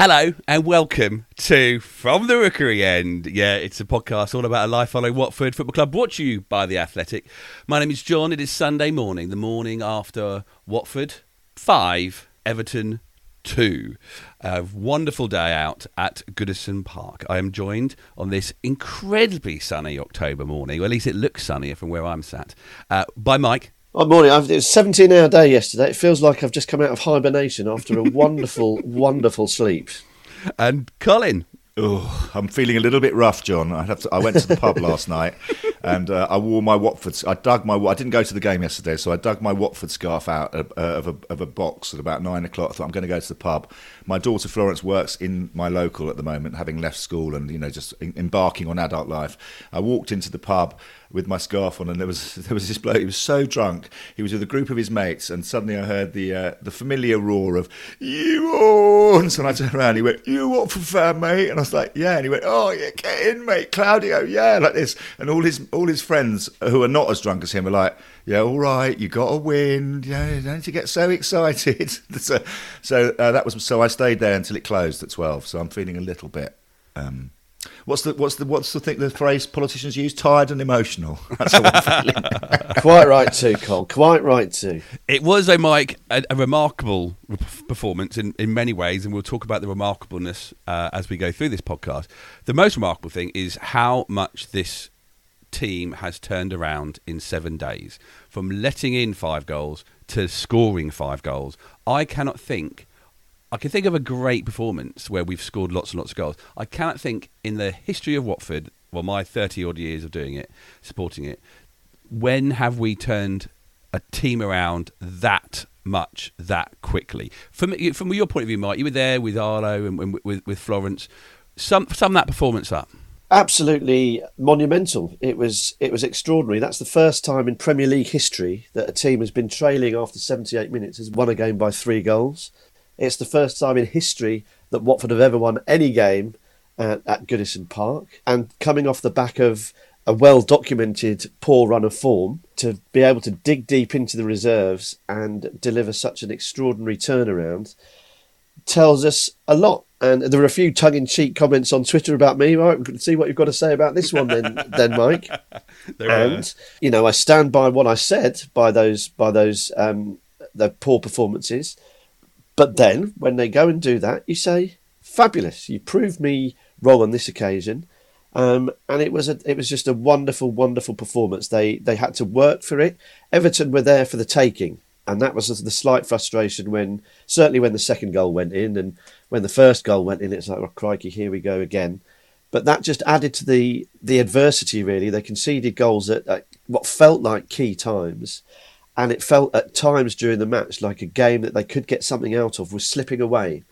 Hello and welcome to From the Rookery End. Yeah, it's a podcast all about a life following Watford Football Club, brought to you by The Athletic. My name is John. It is Sunday morning, the morning after Watford 5, Everton 2. A wonderful day out at Goodison Park. I am joined on this incredibly sunny October morning, or at least it looks sunnier from where I'm sat, uh, by Mike. Oh, morning. I've, it was a 17 hour day yesterday. It feels like I've just come out of hibernation after a wonderful, wonderful sleep. And Colin. Oh, I'm feeling a little bit rough, John. I have to. I went to the pub last night, and uh, I wore my Watford. I dug my. I didn't go to the game yesterday, so I dug my Watford scarf out of, uh, of, a, of a box at about nine o'clock. I thought I'm going to go to the pub. My daughter Florence works in my local at the moment, having left school and you know just embarking on adult life. I walked into the pub with my scarf on, and there was there was this bloke. He was so drunk. He was with a group of his mates, and suddenly I heard the uh, the familiar roar of "You on!" So I turned around. He went, "You Watford fan, mate?" And I was like, "Yeah." And he went, "Oh yeah, get in, mate, Claudio, yeah," like this. And all his all his friends who are not as drunk as him are like, "Yeah, all right, you got to win. Yeah, don't you get so excited?" so so uh, that was so I stayed there until it closed at twelve. So I'm feeling a little bit. Um, What's the what's the what's the thing the phrase politicians use? Tired and emotional. That's how I'm feeling. Quite right too, Cole. Quite right too. It was, though, Mike, a, a remarkable performance in, in many ways, and we'll talk about the remarkableness uh, as we go through this podcast. The most remarkable thing is how much this team has turned around in seven days, from letting in five goals to scoring five goals. I cannot think. I can think of a great performance where we've scored lots and lots of goals. I cannot think in the history of Watford, well, my 30 odd years of doing it, supporting it, when have we turned a team around that much that quickly? From from your point of view, Mike, you were there with Arlo and, and with, with Florence. Sum sum that performance up. Absolutely monumental. It was it was extraordinary. That's the first time in Premier League history that a team has been trailing after 78 minutes has won a game by three goals. It's the first time in history that Watford have ever won any game at, at Goodison Park, and coming off the back of a well documented poor run of form to be able to dig deep into the reserves and deliver such an extraordinary turnaround tells us a lot. And there were a few tongue in cheek comments on Twitter about me. Right, see what you've got to say about this one then, then Mike. There and are. you know, I stand by what I said by those by those um, the poor performances. But then when they go and do that, you say, "Fabulous! You proved me wrong on this occasion." Um, and it was a, it was just a wonderful, wonderful performance. They they had to work for it. Everton were there for the taking, and that was the slight frustration when certainly when the second goal went in, and when the first goal went in, it's like, oh crikey, here we go again. But that just added to the the adversity. Really, they conceded goals at, at what felt like key times, and it felt at times during the match like a game that they could get something out of was slipping away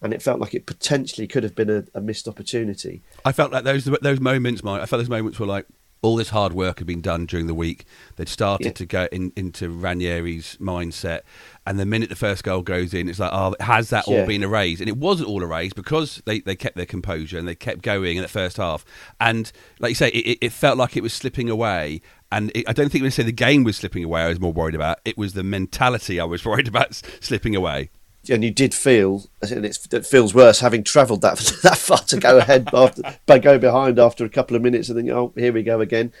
and it felt like it potentially could have been a, a missed opportunity. I felt like those those moments, Mike. I felt those moments were like all this hard work had been done during the week. They'd started Yeah. to go in, into Ranieri's mindset, and the minute the first goal goes in, it's like, oh, has that all been erased? And it wasn't all erased because they, they kept their composure and they kept going in the first half. And like you say, it, it- it felt like it was slipping away. And it, I don't think when I say the game was slipping away, I was more worried about. It was the mentality I was worried about slipping away. And you did feel, and it feels worse having travelled that that far to go ahead after, but go behind after a couple of minutes and think, oh, here we go again.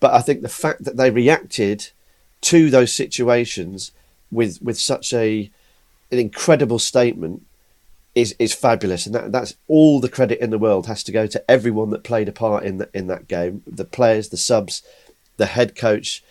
But I think the fact that they reacted to those situations with with such a an incredible statement is is fabulous, and that that's all the credit in the world has to go to everyone that played a part in that in that game, the players, the subs, the head coach,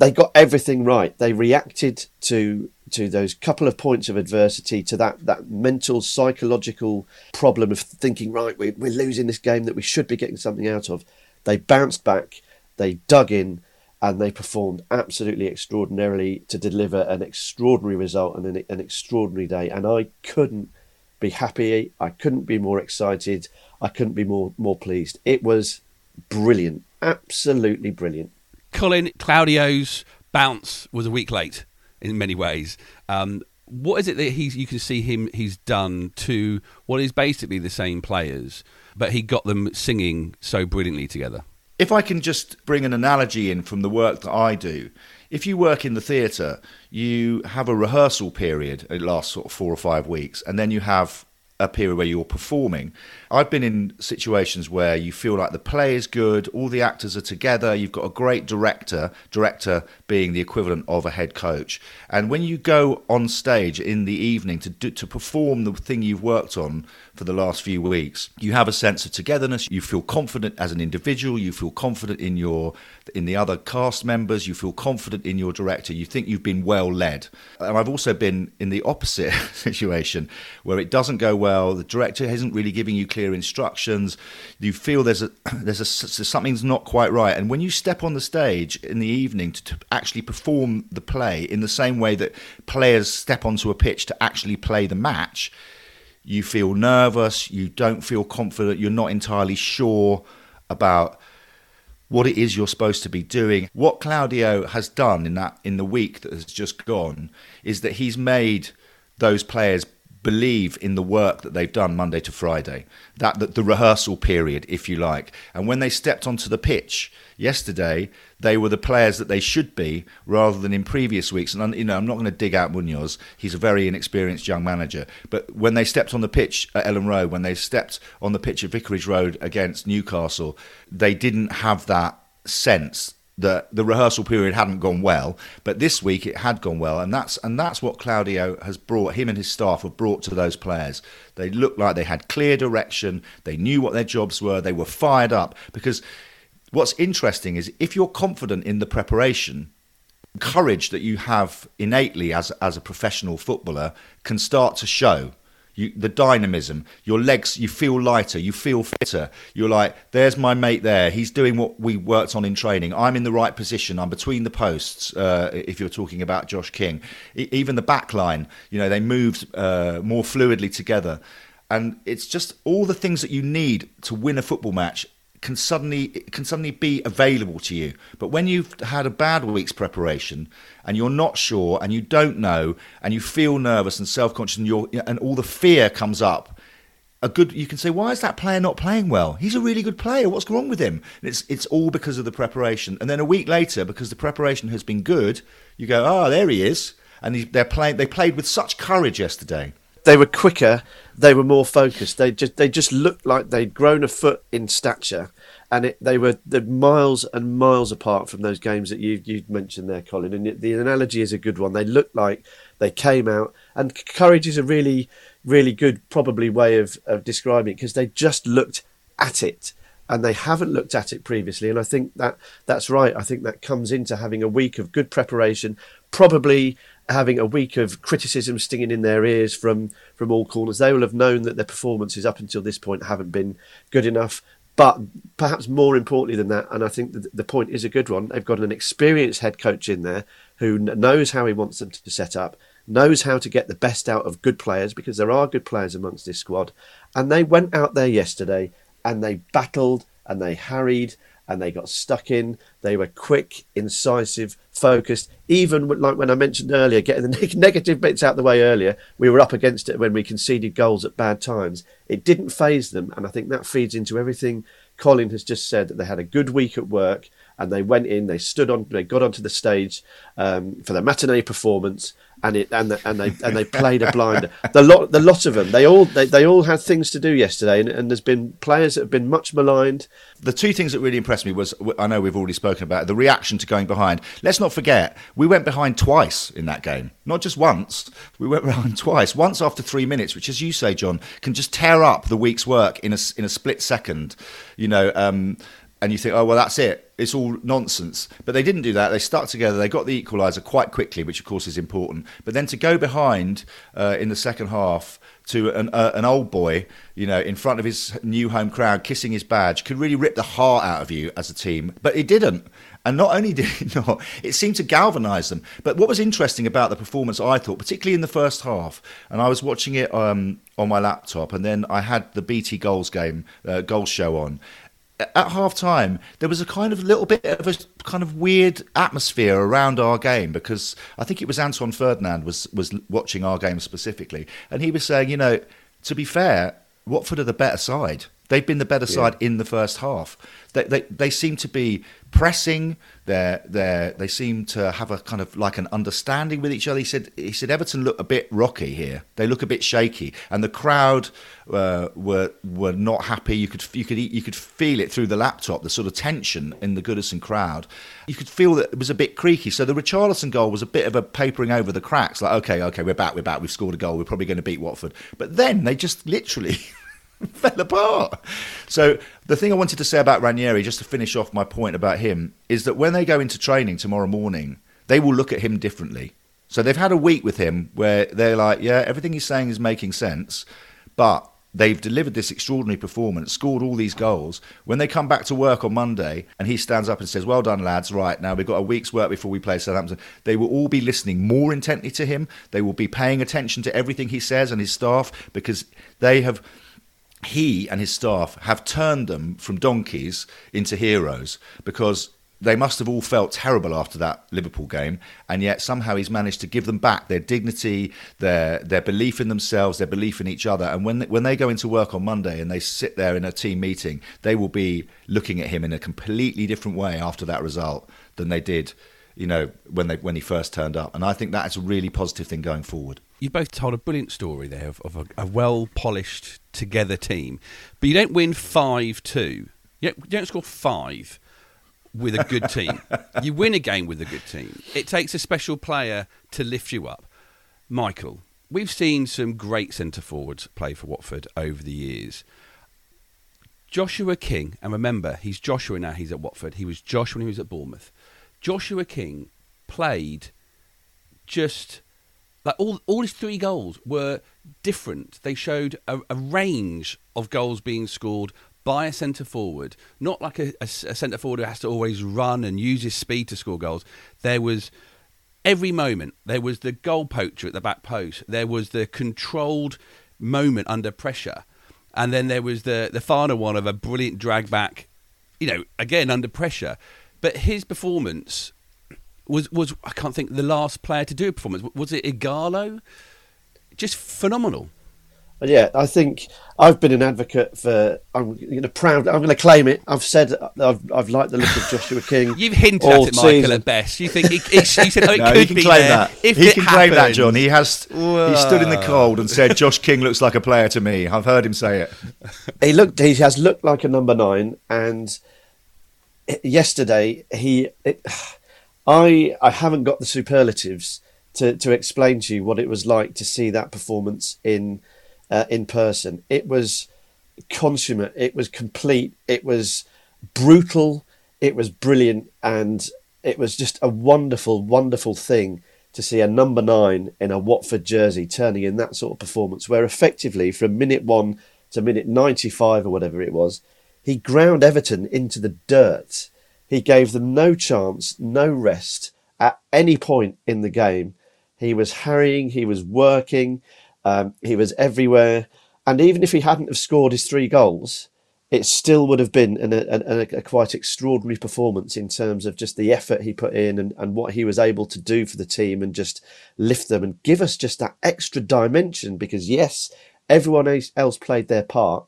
they got everything right. They reacted to to those couple of points of adversity, to that that mental psychological problem of thinking, right, we, we're losing this game that we should be getting something out of. They bounced back, they dug in, and they performed absolutely extraordinarily to deliver an extraordinary result and an, an extraordinary day. And I couldn't be happy. I couldn't be more excited. I couldn't be more more pleased. It was brilliant, absolutely brilliant. Colin Claudio's bounce was a week late in many ways. Um, what is it that he's you can see him he's done to what is basically the same players, but he got them singing so brilliantly together? If I can just bring an analogy in from the work that I do, if you work in the theatre, you have a rehearsal period, it lasts sort of four or five weeks, and then you have a period where you're performing. I've been in situations where you feel like the play is good, all the actors are together, you've got a great director, director being the equivalent of a head coach. And when you go on stage in the evening to do, to perform the thing you've worked on for the last few weeks, you have a sense of togetherness, you feel confident as an individual, you feel confident in your in the other cast members, you feel confident in your director, you think you've been well led. And I've also been in the opposite situation where it doesn't go well, the director isn't really giving you clear instructions, you feel there's a there's a something's not quite right. And when you step on the stage in the evening to, to actually perform the play in the same way that players step onto a pitch to actually play the match, you feel nervous, you don't feel confident, you're not entirely sure about what it is you're supposed to be doing. What Claudio has done in that in the week that has just gone is that he's made those players believe in the work that they've done Monday to Friday. That, that the rehearsal period, if you like. And when they stepped onto the pitch yesterday, they were the players that they should be rather than in previous weeks. And you know, I'm not going to dig out Munoz. He's a very inexperienced young manager. But when they stepped on the pitch at Elland Road, when they stepped on the pitch at Vicarage Road against Newcastle, they didn't have that sense that the rehearsal period hadn't gone well, but this week it had gone well, and that's and that's what Claudio has brought. Him and his staff have brought to those players. They looked like they had clear direction. They knew what their jobs were. They were fired up because what's interesting is if you're confident in the preparation, courage that you have innately as as a professional footballer can start to show. You, the dynamism, your legs, you feel lighter, you feel fitter. You're like, there's my mate there. He's doing what we worked on in training. I'm in the right position. I'm between the posts. Uh, if you're talking about Josh King, even the back line, you know, they moved uh, more fluidly together, and it's just all the things that you need to win a football match can suddenly can suddenly be available to you. But when you've had a bad week's preparation and you're not sure and you don't know and you feel nervous and self-conscious and you're and all the fear comes up, a good you can say why is that player not playing well? He's a really good player. What's wrong with him? And it's it's all because of the preparation. And then a week later, because the preparation has been good, you go, oh, there he is. And he, they're playing. They played with such courage yesterday. They were quicker. They were more focused. They just they just looked like they'd grown a foot in stature, and it, they were the miles and miles apart from those games that you you mentioned there, Colin. And the analogy is a good one. They looked like they came out, and courage is a really really good probably way of, of describing it because they just looked at it and they haven't looked at it previously. And I think that that's right. I think that comes into having a week of good preparation, probably having a week of criticism stinging in their ears from from all corners. They will have known that their performances up until this point haven't been good enough. But perhaps more importantly than that, and I think the point is a good one, they've got an experienced head coach in there who knows how he wants them to set up, knows how to get the best out of good players because there are good players amongst this squad. And they went out there yesterday and they battled and they harried and they got stuck in. They were quick, incisive, focused. Even like when I mentioned earlier, getting the negative bits out of the way earlier, we were up against it when we conceded goals at bad times. It didn't phase them, and I think that feeds into everything Colin has just said. That they had a good week at work, and they went in, they stood on, they got onto the stage um, for the matinee performance, and it and the, and they and they played a blinder. The lot, the lot of them, they all they, they all had things to do yesterday, and, and there's been players that have been much maligned. The two things that really impressed me was I know we've already spoken about it, the reaction to going behind. Let's not forget we went behind twice in that game, not just once. We went behind twice. Once after three minutes, which, as you say, John, can just tear up the week's work in a in a split second. You know. Um, and you think, oh well, that's it. It's all nonsense. But they didn't do that. They stuck together. They got the equaliser quite quickly, which of course is important. But then to go behind uh, in the second half to an, uh, an old boy, you know, in front of his new home crowd, kissing his badge, could really rip the heart out of you as a team. But it didn't. And not only did it not, it seemed to galvanise them. But what was interesting about the performance, I thought, particularly in the first half, and I was watching it um, on my laptop, and then I had the BT Goals game, uh, Goals show on, at half time, there was a kind of little bit of a kind of weird atmosphere around our game because I think it was Anton Ferdinand was, was watching our game specifically. And he was saying, you know, to be fair, Watford are the better side. They've been the better yeah. side in the first half. They, they, they seem to be pressing. They they they seem to have a kind of like an understanding with each other. He said he said Everton look a bit rocky here. They look a bit shaky, and the crowd uh, were were not happy. You could you could you could feel it through the laptop. The sort of tension in the Goodison crowd. You could feel that it was a bit creaky. So the Richarlison goal was a bit of a papering over the cracks. Like okay okay we're back we're back we've scored a goal. We're probably going to beat Watford. But then they just literally. fell apart. So the thing I wanted to say about Ranieri, just to finish off my point about him, is that when they go into training tomorrow morning, they will look at him differently. So they've had a week with him where they're like, yeah, everything he's saying is making sense, but they've delivered this extraordinary performance, scored all these goals. When they come back to work on Monday and he stands up and says, Well done, lads, right, now we've got a week's work before we play Southampton, they will all be listening more intently to him. They will be paying attention to everything he says and his staff because they have he and his staff have turned them from donkeys into heroes because they must have all felt terrible after that Liverpool game, and yet somehow he's managed to give them back their dignity, their their belief in themselves, their belief in each other. And when when they go into work on Monday and they sit there in a team meeting, they will be looking at him in a completely different way after that result than they did, you know, when they when he first turned up. And I think that is a really positive thing going forward you both told a brilliant story there of, of a, a well polished together team, but you don't win five two. You don't, you don't score five with a good team. you win a game with a good team. It takes a special player to lift you up. Michael, we've seen some great centre forwards play for Watford over the years. Joshua King, and remember, he's Joshua now, he's at Watford. He was Joshua when he was at Bournemouth. Joshua King played just like all all his three goals were different. They showed a, a range of goals being scored by a centre forward, not like a, a, a centre forward who has to always run and use his speed to score goals. There was every moment. There was the goal poacher at the back post. There was the controlled moment under pressure, and then there was the the final one of a brilliant drag back. You know, again under pressure, but his performance was was I can't think the last player to do a performance. Was it Ighalo? Just phenomenal. Yeah, I think I've been an advocate for. I'm going to proud. I'm going to claim it. I've said I've, I've liked the look of Joshua King. You've hinted at it, Michael. Season. At best, you think he, he, he said, "Oh, it no, could he be claim there." That. If he can happened. claim that, John. He has. Whoa. He stood in the cold and said, "Josh King looks like a player to me." I've heard him say it. He looked. He has looked like a number nine, and yesterday he. It, I I haven't got the superlatives to, to explain to you what it was like to see that performance in uh, in person. It was consummate. It was complete. It was brutal. It was brilliant, and it was just a wonderful, wonderful thing to see a number nine in a Watford jersey turning in that sort of performance, where effectively from minute one to minute ninety-five or whatever it was, he ground Everton into the dirt he gave them no chance, no rest at any point in the game. He was harrying, he was working, um, he was everywhere. And even if he hadn't have scored his three goals, it still would have been an, an, a, a quite extraordinary performance in terms of just the effort he put in and, and what he was able to do for the team and just lift them and give us just that extra dimension. Because, yes, everyone else played their part,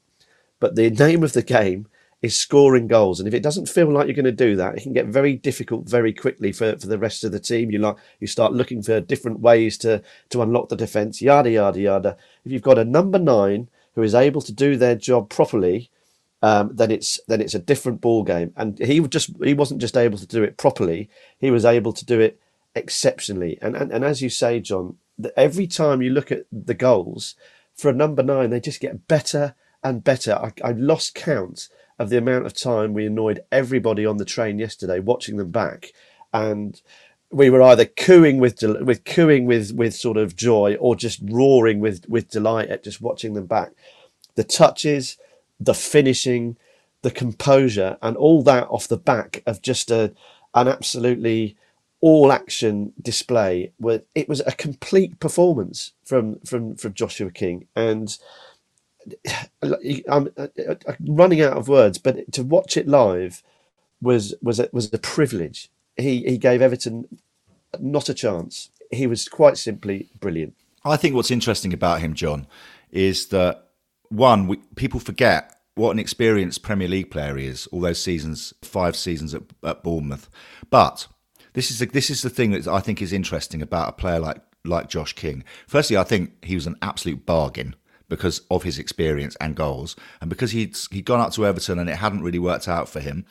but the name of the game is scoring goals. And if it doesn't feel like you're going to do that, it can get very difficult very quickly for, for the rest of the team. You like you start looking for different ways to to unlock the defence, yada yada yada. If you've got a number nine who is able to do their job properly um, then it's then it's a different ball game. And he just he wasn't just able to do it properly; he was able to do it exceptionally. And and, and as you say, John, every time you look at the goals for a number nine, they just get better and better. I, I lost count of the amount of time we annoyed everybody on the train yesterday watching them back, and we were either cooing with with cooing with with sort of joy or just roaring with with delight at just watching them back. The touches, the finishing, the composure, and all that off the back of just a an absolutely all action display where it was a complete performance from from from Joshua King and I'm, uh, uh, uh, running out of words but to watch it live was was a, was a privilege he he gave Everton not a chance he was quite simply brilliant I think what's interesting about him John is that one, we, people forget what an experienced Premier League player he is. All those seasons, five seasons at, at Bournemouth. But this is the, this is the thing that I think is interesting about a player like like Josh King. Firstly, I think he was an absolute bargain because of his experience and goals, and because he'd he'd gone up to Everton and it hadn't really worked out for him.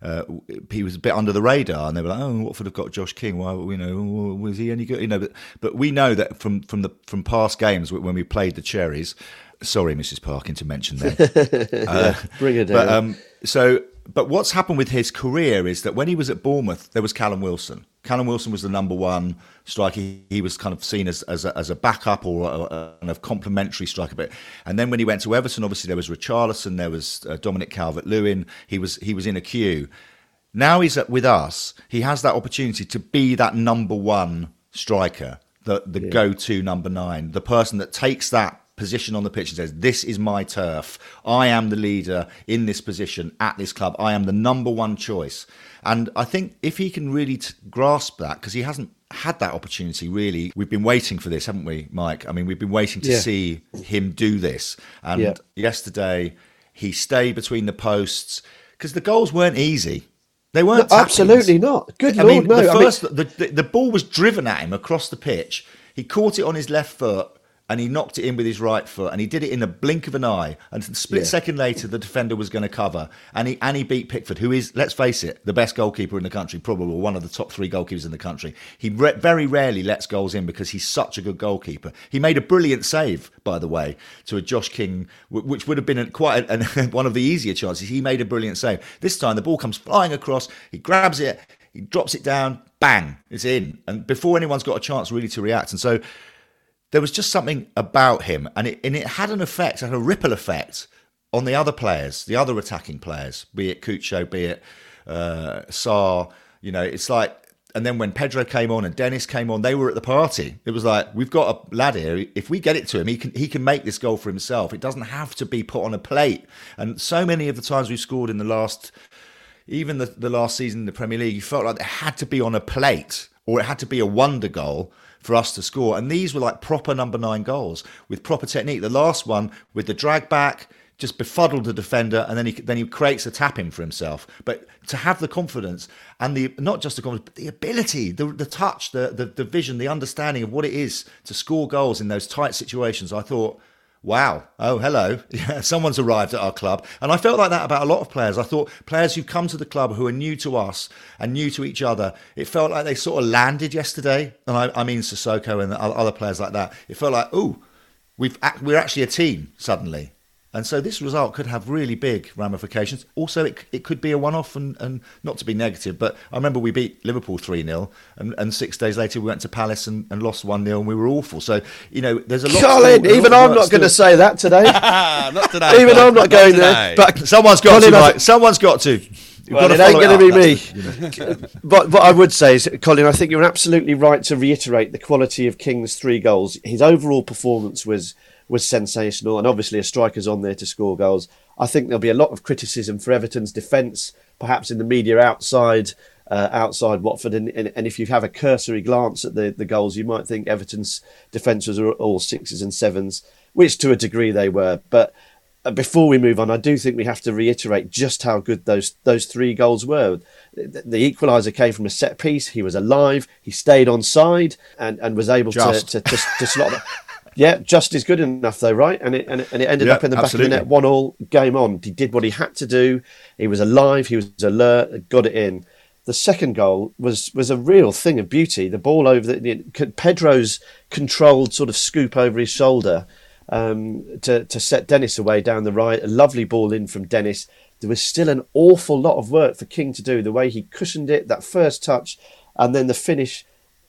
Uh, he was a bit under the radar, and they were like, "Oh, Watford have got Josh King. Why, you know, was he any good?" You know, but but we know that from from the from past games when we played the Cherries, Sorry, Mrs. Parkin, to mention that. uh, Bring it down. But, um, so, but what's happened with his career is that when he was at Bournemouth, there was Callum Wilson. Callum Wilson was the number one striker. He, was kind of seen as, as, a, as a backup or a, a, kind of complementary striker. But and then when he went to Everton, obviously there was Richarlison, there was uh, Dominic Calvert-Lewin. He was he was in a queue. Now he's at, with us. He has that opportunity to be that number one striker, the the yeah. go-to number nine, the person that takes that position on the pitch and says, This is my turf. I am the leader in this position at this club. I am the number one choice. And I think if he can really t- grasp that, because he hasn't had that opportunity really, we've been waiting for this, haven't we, Mike? I mean, we've been waiting to yeah. see him do this. And yeah. yesterday, he stayed between the posts because the goals weren't easy. They weren't no, absolutely not. Good I lord, mean, no. The first, I mean... the, the, the ball was driven at him across the pitch. He caught it on his left foot and he knocked it in with his right foot, and he did it in the blink of an eye. And a split yeah. second later, the defender was going to cover, and he and he beat Pickford, who is, let's face it, the best goalkeeper in the country, probably one of the top three goalkeepers in the country. He re- very rarely lets goals in because he's such a good goalkeeper. He made a brilliant save, by the way, to a Josh King, which would have been a, quite a, a, one of the easier chances. He made a brilliant save. This time, the ball comes flying across. He grabs it, he drops it down, bang, it's in, and before anyone's got a chance really to react. And so there was just something about him, and it and it had an effect, had a ripple effect on the other players, the other attacking players, be it Cucho, be it uh, Sarr. You know, it's like, and then when Pedro came on and Dennis came on, they were at the party. It was like we've got a lad here. If we get it to him, he can he can make this goal for himself. It doesn't have to be put on a plate. And so many of the times we've scored in the last, even the, the last season in the Premier League, you felt like it had to be on a plate or it had to be a wonder goal for us to score. And these were like proper number nine goals with proper technique. The last one with the drag back just befuddled the defender, and then he then he creates a tap in for himself. But to have the confidence and the not just the confidence, but the ability, the the touch, the the, the vision, the understanding of what it is to score goals in those tight situations, I thought wow, oh, hello, yeah, someone's arrived at our club. And I felt like that about a lot of players. I thought players who come to the club who are new to us and new to each other, it felt like they sort of landed yesterday. And I, I mean Sissoko and other players like that. It felt like, oh, we've we're actually a team suddenly. And so this result could have really big ramifications. Also, it, it could be a one off and, and not to be negative, but I remember we beat Liverpool 3 0, and, and six days later we went to Palace and, and lost 1 0, and we were awful. So, you know, there's a lot Colin, still, even I'm not going to say that today. not today. even I'm not going there. But someone's got Colin, to, right? Someone's got to. well, it ain't going to be me. You know. but what I would say is, Colin, I think you're absolutely right to reiterate the quality of King's three goals. His overall performance was was sensational, and obviously a striker's on there to score goals. I think there'll be a lot of criticism for Everton's defence, perhaps in the media outside uh, outside Watford. And, and, and, if you have a cursory glance at the, the goals, you might think Everton's defence was all sixes and sevens, which to a degree they were. But uh, before we move on, I do think we have to reiterate just how good those those three goals were. The, the equaliser came from a set piece. He was alive. He stayed on side and, and was able to, to, to, to slot. Yeah, just is good enough though, right? And it and it, and it ended yeah, up in the absolutely. back of the net, one all, game on. He did what he had to do. He was alive. He was alert. Got it in. The second goal was was a real thing of beauty. The ball over the Pedro's controlled sort of scoop over his shoulder um, to to set Dennis away down the right. A lovely ball in from Dennis. There was still an awful lot of work for King to do. The way he cushioned it, that first touch, and then the finish,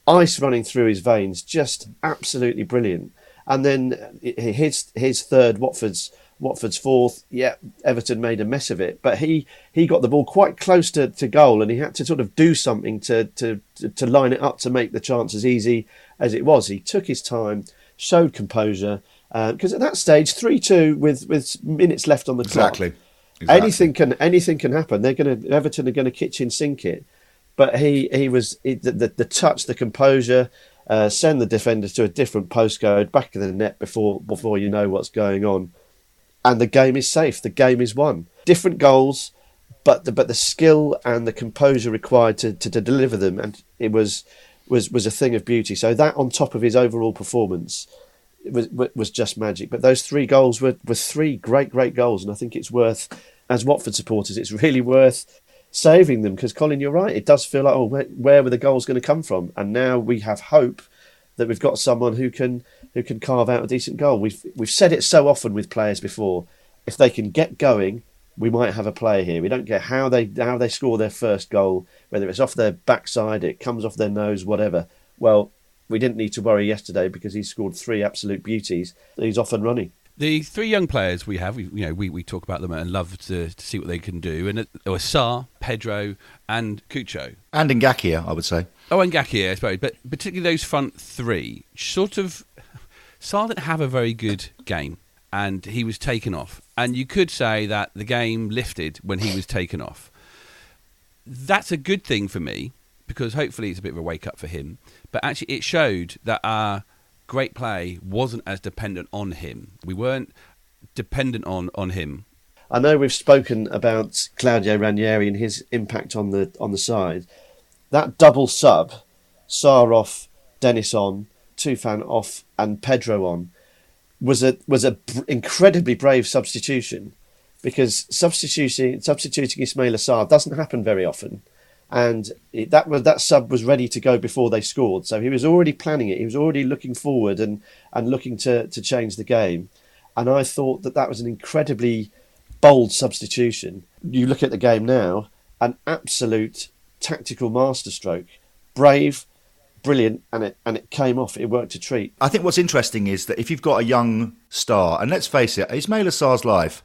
ice running through his veins, just absolutely brilliant. And then his his third, Watford's Watford's fourth. Yeah, Everton made a mess of it, but he he got the ball quite close to, to goal, and he had to sort of do something to to to line it up to make the chance as easy as it was. He took his time, showed composure, because uh, at that stage, three two with with minutes left on the exactly. clock. Exactly. Anything can anything can happen. They're going to Everton are going to kitchen sink it, but he he was he, the, the, the touch, the composure, uh, send the defenders to a different postcode, back of the net before before you know what's going on, and the game is safe. The game is won. Different goals, but the but the skill and the composure required to, to, to deliver them, and it was was was a thing of beauty. So that on top of his overall performance. Was, was just magic, but those three goals were, were three great, great goals, and I think it's worth, as Watford supporters, it's really worth saving them because Colin, you're right. It does feel like, oh, where, where were the goals going to come from? And now we have hope that we've got someone who can who can carve out a decent goal. We've we've said it so often with players before. If they can get going, we might have a player here. We don't care how they how they score their first goal, whether it's off their backside, it comes off their nose, whatever. Well, we didn't need to worry yesterday because he scored three absolute beauties. He's off and running. The three young players we have, we, you know, we, we talk about them and love to, to see what they can do. And it, it was Sarr, Pedro, and Cucho. And Ngakia, I would say. Oh, Ngakia, I suppose. But particularly those front three, sort of. Sarr didn't have a very good game, and he was taken off. And you could say that the game lifted when he was taken off. That's a good thing for me because hopefully it's a bit of a wake up for him. But actually, it showed that our great play wasn't as dependent on him. We weren't dependent on, on him. I know we've spoken about Claudio Ranieri and his impact on the on the side. That double sub, Sarr off, Dennis on, Tufan off, and Pedro on, was a was a br- incredibly brave substitution, because substituting substituting Ismaila Sarr doesn't happen very often and it, that was that sub was ready to go before they scored. So he was already planning it. He was already looking forward and and looking to to change the game. And I thought that that was an incredibly bold substitution. You look at the game now, an absolute tactical masterstroke, brave, brilliant, and it and it came off. It worked a treat. I think what's interesting is that if you've got a young star, and let's face it, Ismaila Sarr's life,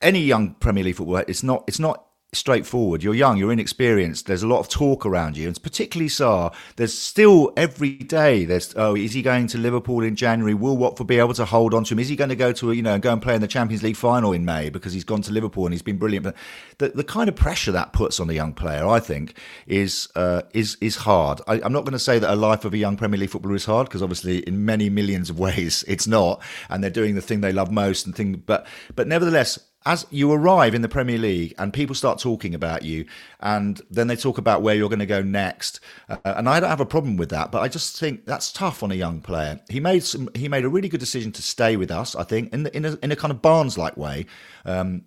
any young Premier League footballer, it's not it's not straightforward. You're young, you're inexperienced. There's a lot of talk around you, and particularly Sarr. There's still every day. There's oh, is he going to Liverpool in January? Will Watford be able to hold on to him? Is he going to go to you know go and play in the Champions League final in May because he's gone to Liverpool and he's been brilliant? But the, the kind of pressure that puts on a young player, I think, is uh, is is hard. I, I'm not going to say that a life of a young Premier League footballer is hard because obviously in many millions of ways it's not, and they're doing the thing they love most and thing. But but nevertheless as you arrive in the Premier League and people start talking about you, and then they talk about where you're going to go next, uh, and I don't have a problem with that, but I just think that's tough on a young player. He made some, he made a really good decision to stay with us, I think, in the, in a in a kind of Barnes like way. Um,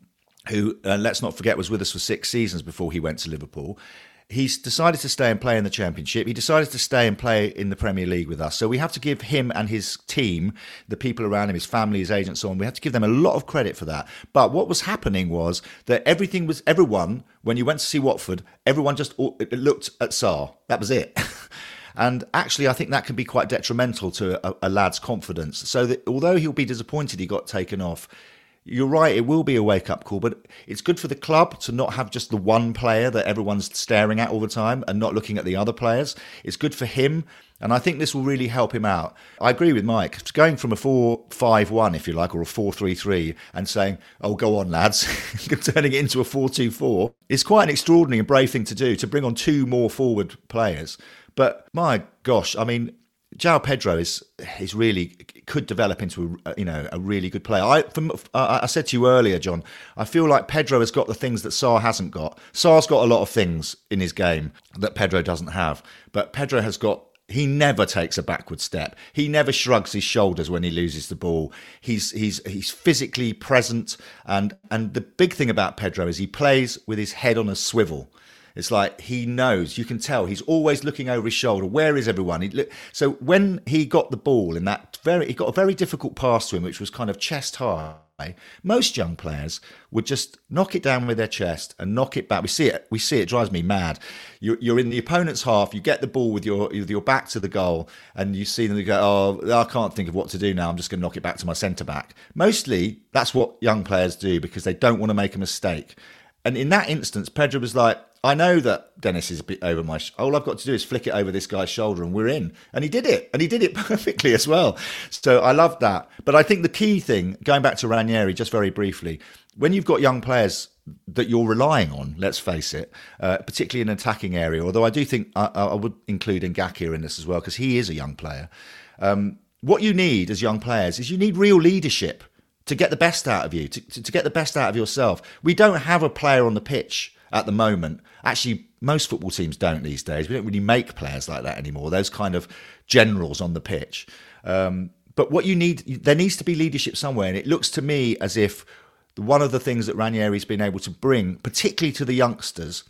who, uh, let's not forget, was with us for six seasons before he went to Liverpool. He's decided to stay and play in the Championship. He decided to stay and play in the Premier League with us. So we have to give him and his team, the people around him, his family, his agents, so on, we have to give them a lot of credit for that. But what was happening was that everything was, everyone, when you went to see Watford, everyone just looked at Sarr. That was it. And actually, I think that can be quite detrimental to a, a lad's confidence. So that although he'll be disappointed he got taken off, you're right, it will be a wake up call, but it's good for the club to not have just the one player that everyone's staring at all the time and not looking at the other players. It's good for him. And I think this will really help him out. I agree with Mike. Going from a 4 5 1, if you like, or a 4 3 3, and saying, oh, go on, lads, turning it into a 4 2 4 is quite an extraordinary and brave thing to do to bring on two more forward players. But my gosh, I mean, João Pedro is is really could develop into a, you know a really good player. I from, uh, I said to you earlier, John. I feel like Pedro has got the things that Sarr hasn't got. Sarr's got a lot of things in his game that Pedro doesn't have, but Pedro has got. He never takes a backward step. He never shrugs his shoulders when he loses the ball. He's he's he's physically present, and and the big thing about Pedro is he plays with his head on a swivel. It's like he knows. You can tell he's always looking over his shoulder. Where is everyone? He, so when he got the ball in that very, he got a very difficult pass to him, which was kind of chest high. Most young players would just knock it down with their chest and knock it back. We see it. We see it. Drives me mad. You're, you're in the opponent's half. You get the ball with your with your back to the goal, and you see them. Go, "Oh, I can't think of what to do now. I'm just going to knock it back to my centre back." Mostly, that's what young players do because they don't want to make a mistake. And in that instance, Pedro was like, I know that Dennis is a bit over my. Sh- all I've got to do is flick it over this guy's shoulder, and we're in. And he did it, and he did it perfectly as well. So I love that. But I think the key thing, going back to Ranieri, just very briefly, when you've got young players that you're relying on, let's face it, uh, particularly in an attacking area. Although I do think I, I would include Ngakia in this as well because he is a young player. Um, what you need as young players is you need real leadership to get the best out of you, to, to, to get the best out of yourself. We don't have a player on the pitch at the moment. Actually, most football teams don't these days. We don't really make players like that anymore. Those kind of generals on the pitch. Um, but what you need, there needs to be leadership somewhere. And it looks to me as if one of the things that Ranieri's been able to bring, particularly to the youngsters,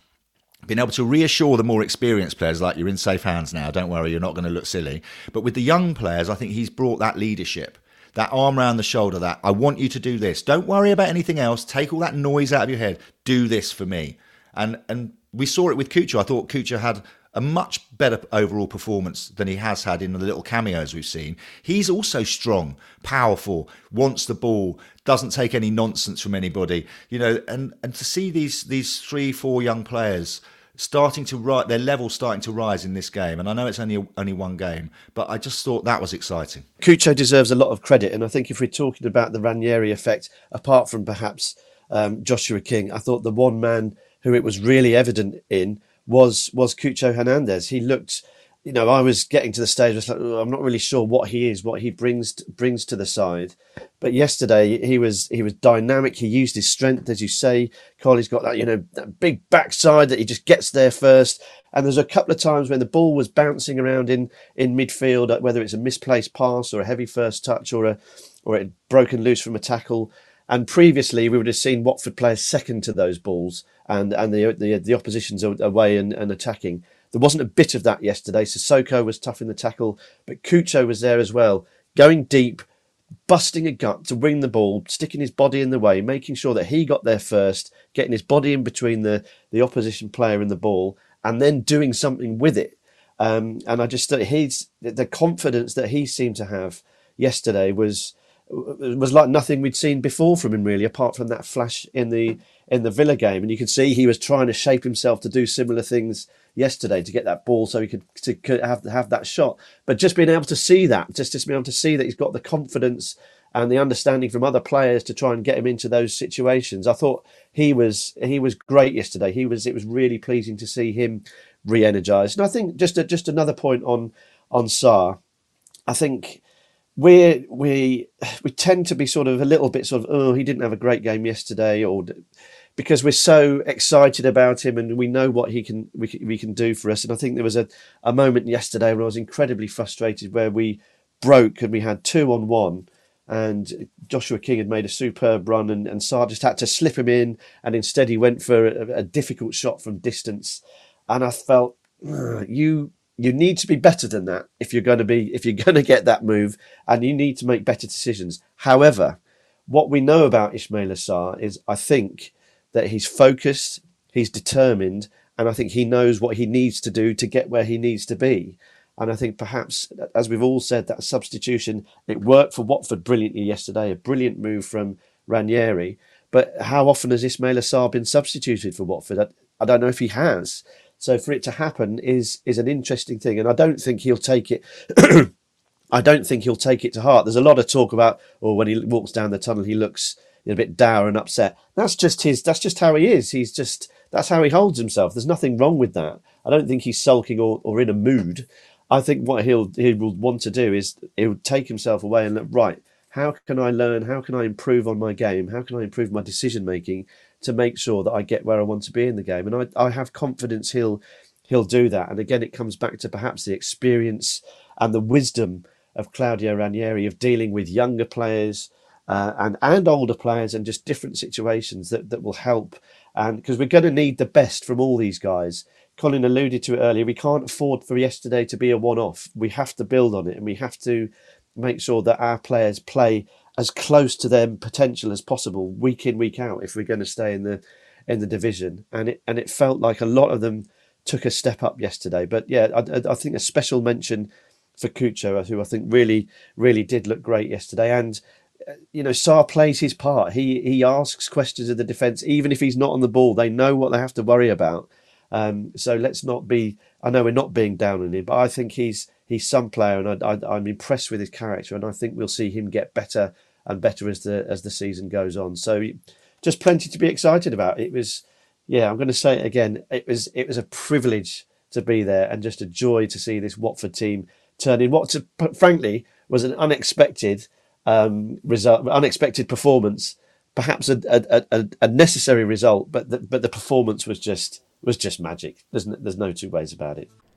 being able to reassure the more experienced players, like you're in safe hands now, don't worry, you're not going to look silly. But with the young players, I think he's brought that leadership that arm around the shoulder, that I want you to do this. Don't worry about anything else. Take all that noise out of your head. Do this for me. And and we saw it with Kucka. I thought Kucka had a much better overall performance than he has had in the little cameos we've seen. He's also strong, powerful, wants the ball, doesn't take any nonsense from anybody. You know, and and to see these these three, four young players starting to rise, their level starting to rise in this game. And I know it's only only one game, but I just thought that was exciting. Kucka deserves a lot of credit, and I think if we're talking about the Ranieri effect, apart from perhaps um, Joshua King, I thought the one man who it was really evident in was was Cucho Hernandez. He looked, you know, I was getting to the stage. Like, oh, I'm not really sure what he is, what he brings brings to the side. But yesterday he was he was dynamic. He used his strength, as you say. Carly's got that you know that big backside that he just gets there first. And there's a couple of times when the ball was bouncing around in in midfield, whether it's a misplaced pass or a heavy first touch or a or it broken loose from a tackle. And previously, we would have seen Watford players second to those balls and and the the, the opposition's away and, and attacking. There wasn't a bit of that yesterday. Sissoko was tough in the tackle, but Cucho was there as well, going deep, busting a gut to win the ball, sticking his body in the way, making sure that he got there first, getting his body in between the, the opposition player and the ball, and then doing something with it. Um, and I just thought he's the confidence that he seemed to have yesterday was was like nothing we'd seen before from him really, apart from that flash in the in the Villa game, and you could see he was trying to shape himself to do similar things yesterday to get that ball so he could to could have have that shot. But just being able to see that, just just being able to see that he's got the confidence and the understanding from other players to try and get him into those situations. I thought he was he was great yesterday. He was it was really pleasing to see him re-energized. And I think just a, just another point on on Sarr. I think we we we tend to be sort of a little bit sort of oh he didn't have a great game yesterday or because we're so excited about him and we know what he can we, can, we can do for us. And I think there was a, a moment yesterday when I was incredibly frustrated where we broke and we had two on one and Joshua King had made a superb run and, and Sarr just had to slip him in and instead he went for a, a difficult shot from distance. And I felt you you need to be better than that if you're going to be if you're going to get that move and you need to make better decisions however what we know about Ismaila Sarr is I think that he's focused he's determined and I think he knows what he needs to do to get where he needs to be and I think perhaps as we've all said that substitution it worked for Watford brilliantly yesterday a brilliant move from Ranieri. But how often has Ismaila Sarr been substituted for Watford? I, I don't know if he has. So for it to happen is is an interesting thing, and I don't think he'll take it. I don't think he'll take it to heart. There's a lot of talk about, or oh, when he walks down the tunnel, he looks a bit dour and upset. That's just his. That's just how he is. He's just that's how he holds himself. There's nothing wrong with that. I don't think he's sulking or, or in a mood. I think what he'll he will want to do is he'll take himself away and look right. How can I learn? How can I improve on my game? How can I improve my decision making to make sure that I get where I want to be in the game? And I, I have confidence he'll he'll do that. And again, it comes back to perhaps the experience and the wisdom of Claudio Ranieri of dealing with younger players uh, and and older players and just different situations that that will help. And because we're going to need the best from all these guys. Colin alluded to it earlier. We can't afford for yesterday to be a one-off. We have to build on it, and we have to make sure that our players play as close to their potential as possible week in week out if we're going to stay in the in the division. And it and it felt like a lot of them took a step up yesterday. But yeah, I, I think a special mention for Cucho, who I think really, really did look great yesterday. And uh, you know, Sarr plays his part. He he asks questions of the defence, even if he's not on the ball. They know what they have to worry about. Um, so let's not be. I know we're not being down on him, but I think he's he's some player, and I, I, I'm impressed with his character, and I think we'll see him get better and better as the as the season goes on. So just plenty to be excited about. It was, yeah, I'm going to say it again. It was it was a privilege to be there, and just a joy to see this Watford team turn in what, to, frankly, was an unexpected um, result, unexpected performance. Perhaps a, a, a, a necessary result, but the, but the performance was just was just magic. There's no, there's no two ways about it.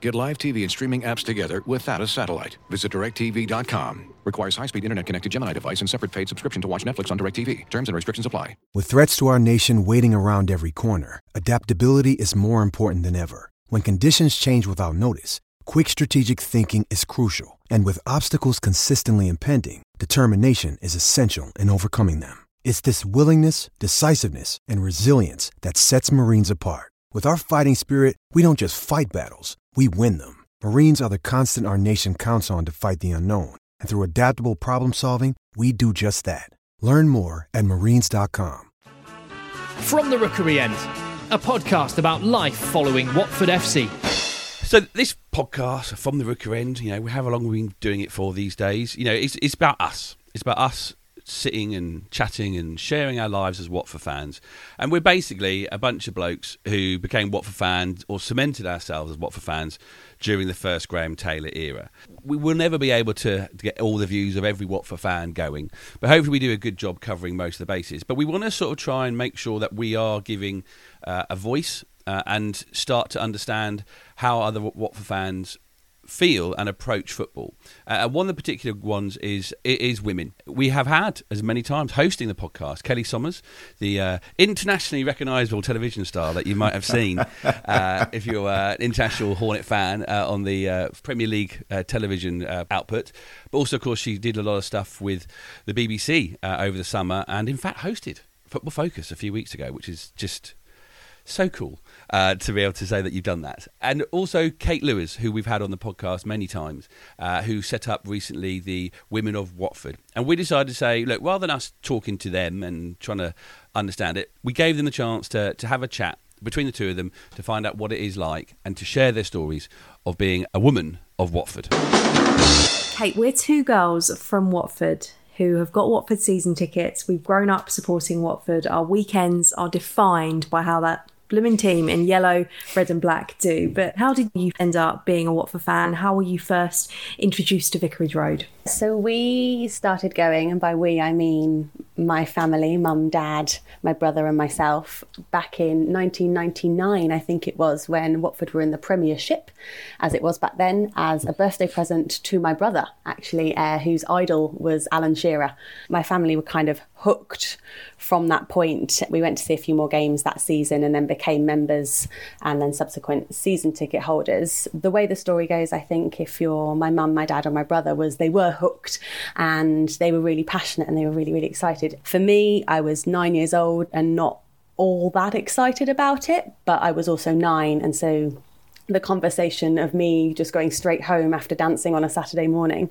Get live TV and streaming apps together without a satellite. Visit DirecTV.com. Requires high-speed internet-connected Gemini device and separate paid subscription to watch Netflix on DirecTV. Terms and restrictions apply. With threats to our nation waiting around every corner, adaptability is more important than ever. When conditions change without notice, quick strategic thinking is crucial. And with obstacles consistently impending, determination is essential in overcoming them. It's this willingness, decisiveness, and resilience that sets Marines apart. With our fighting spirit, we don't just fight battles, we win them. Marines are the constant our nation counts on to fight the unknown. And through adaptable problem solving, we do just that. Learn more at marines.com. From the Rookery End, a podcast about life following Watford FC. So this podcast from the Rookery End, you know, how long we've been doing it for these days? You know, it's, it's about us. It's about us sitting and chatting and sharing our lives as Watford fans. And we're basically a bunch of blokes who became Watford fans or cemented ourselves as Watford fans during the first Graham Taylor era. We will never be able to, to get all the views of every Watford fan going, but hopefully we do a good job covering most of the bases. But we want to sort of try and make sure that we are giving uh, a voice uh, and start to understand how other Watford fans feel and approach football. Uh, one of the particular ones is is women. We have had as many times hosting the podcast Kelly Somers, the uh, internationally recognisable television star that you might have seen uh, if you're uh, an international Hornet fan uh, on the uh, Premier League television output. But also, of course, she did a lot of stuff with the BBC over the summer, and in fact hosted Football Focus a few weeks ago, which is just So cool uh, to be able to say that you've done that. And also Kate Lewis, who we've had on the podcast many times, uh, who set up recently the Women of Watford. And we decided to say, look, rather than us talking to them and trying to understand it, we gave them the chance to, to have a chat between the two of them to find out what it is like and to share their stories of being a woman of Watford. Kate, we're two girls from Watford who have got Watford season tickets. We've grown up supporting Watford. Our weekends are defined by how that blooming team in yellow, red, and black do. But how did you end up being a Watford fan? How were you first introduced to Vicarage Road? So we started going, and by we I mean my family, mum, dad, my brother, and myself, back in 1999, I think it was, when Watford were in the Premiership, as it was back then, as a birthday present to my brother, actually, uh, whose idol was Alan Shearer. My family were kind of hooked from that point. We went to see a few more games that season and then became members and then subsequent season ticket holders. The way the story goes, I think, if you're my mum, my dad, or my brother, was they were hooked and they were really passionate and they were really, really excited. For me, I was nine years old and not all that excited about it, but I was also nine. And so the conversation of me just going straight home after dancing on a Saturday morning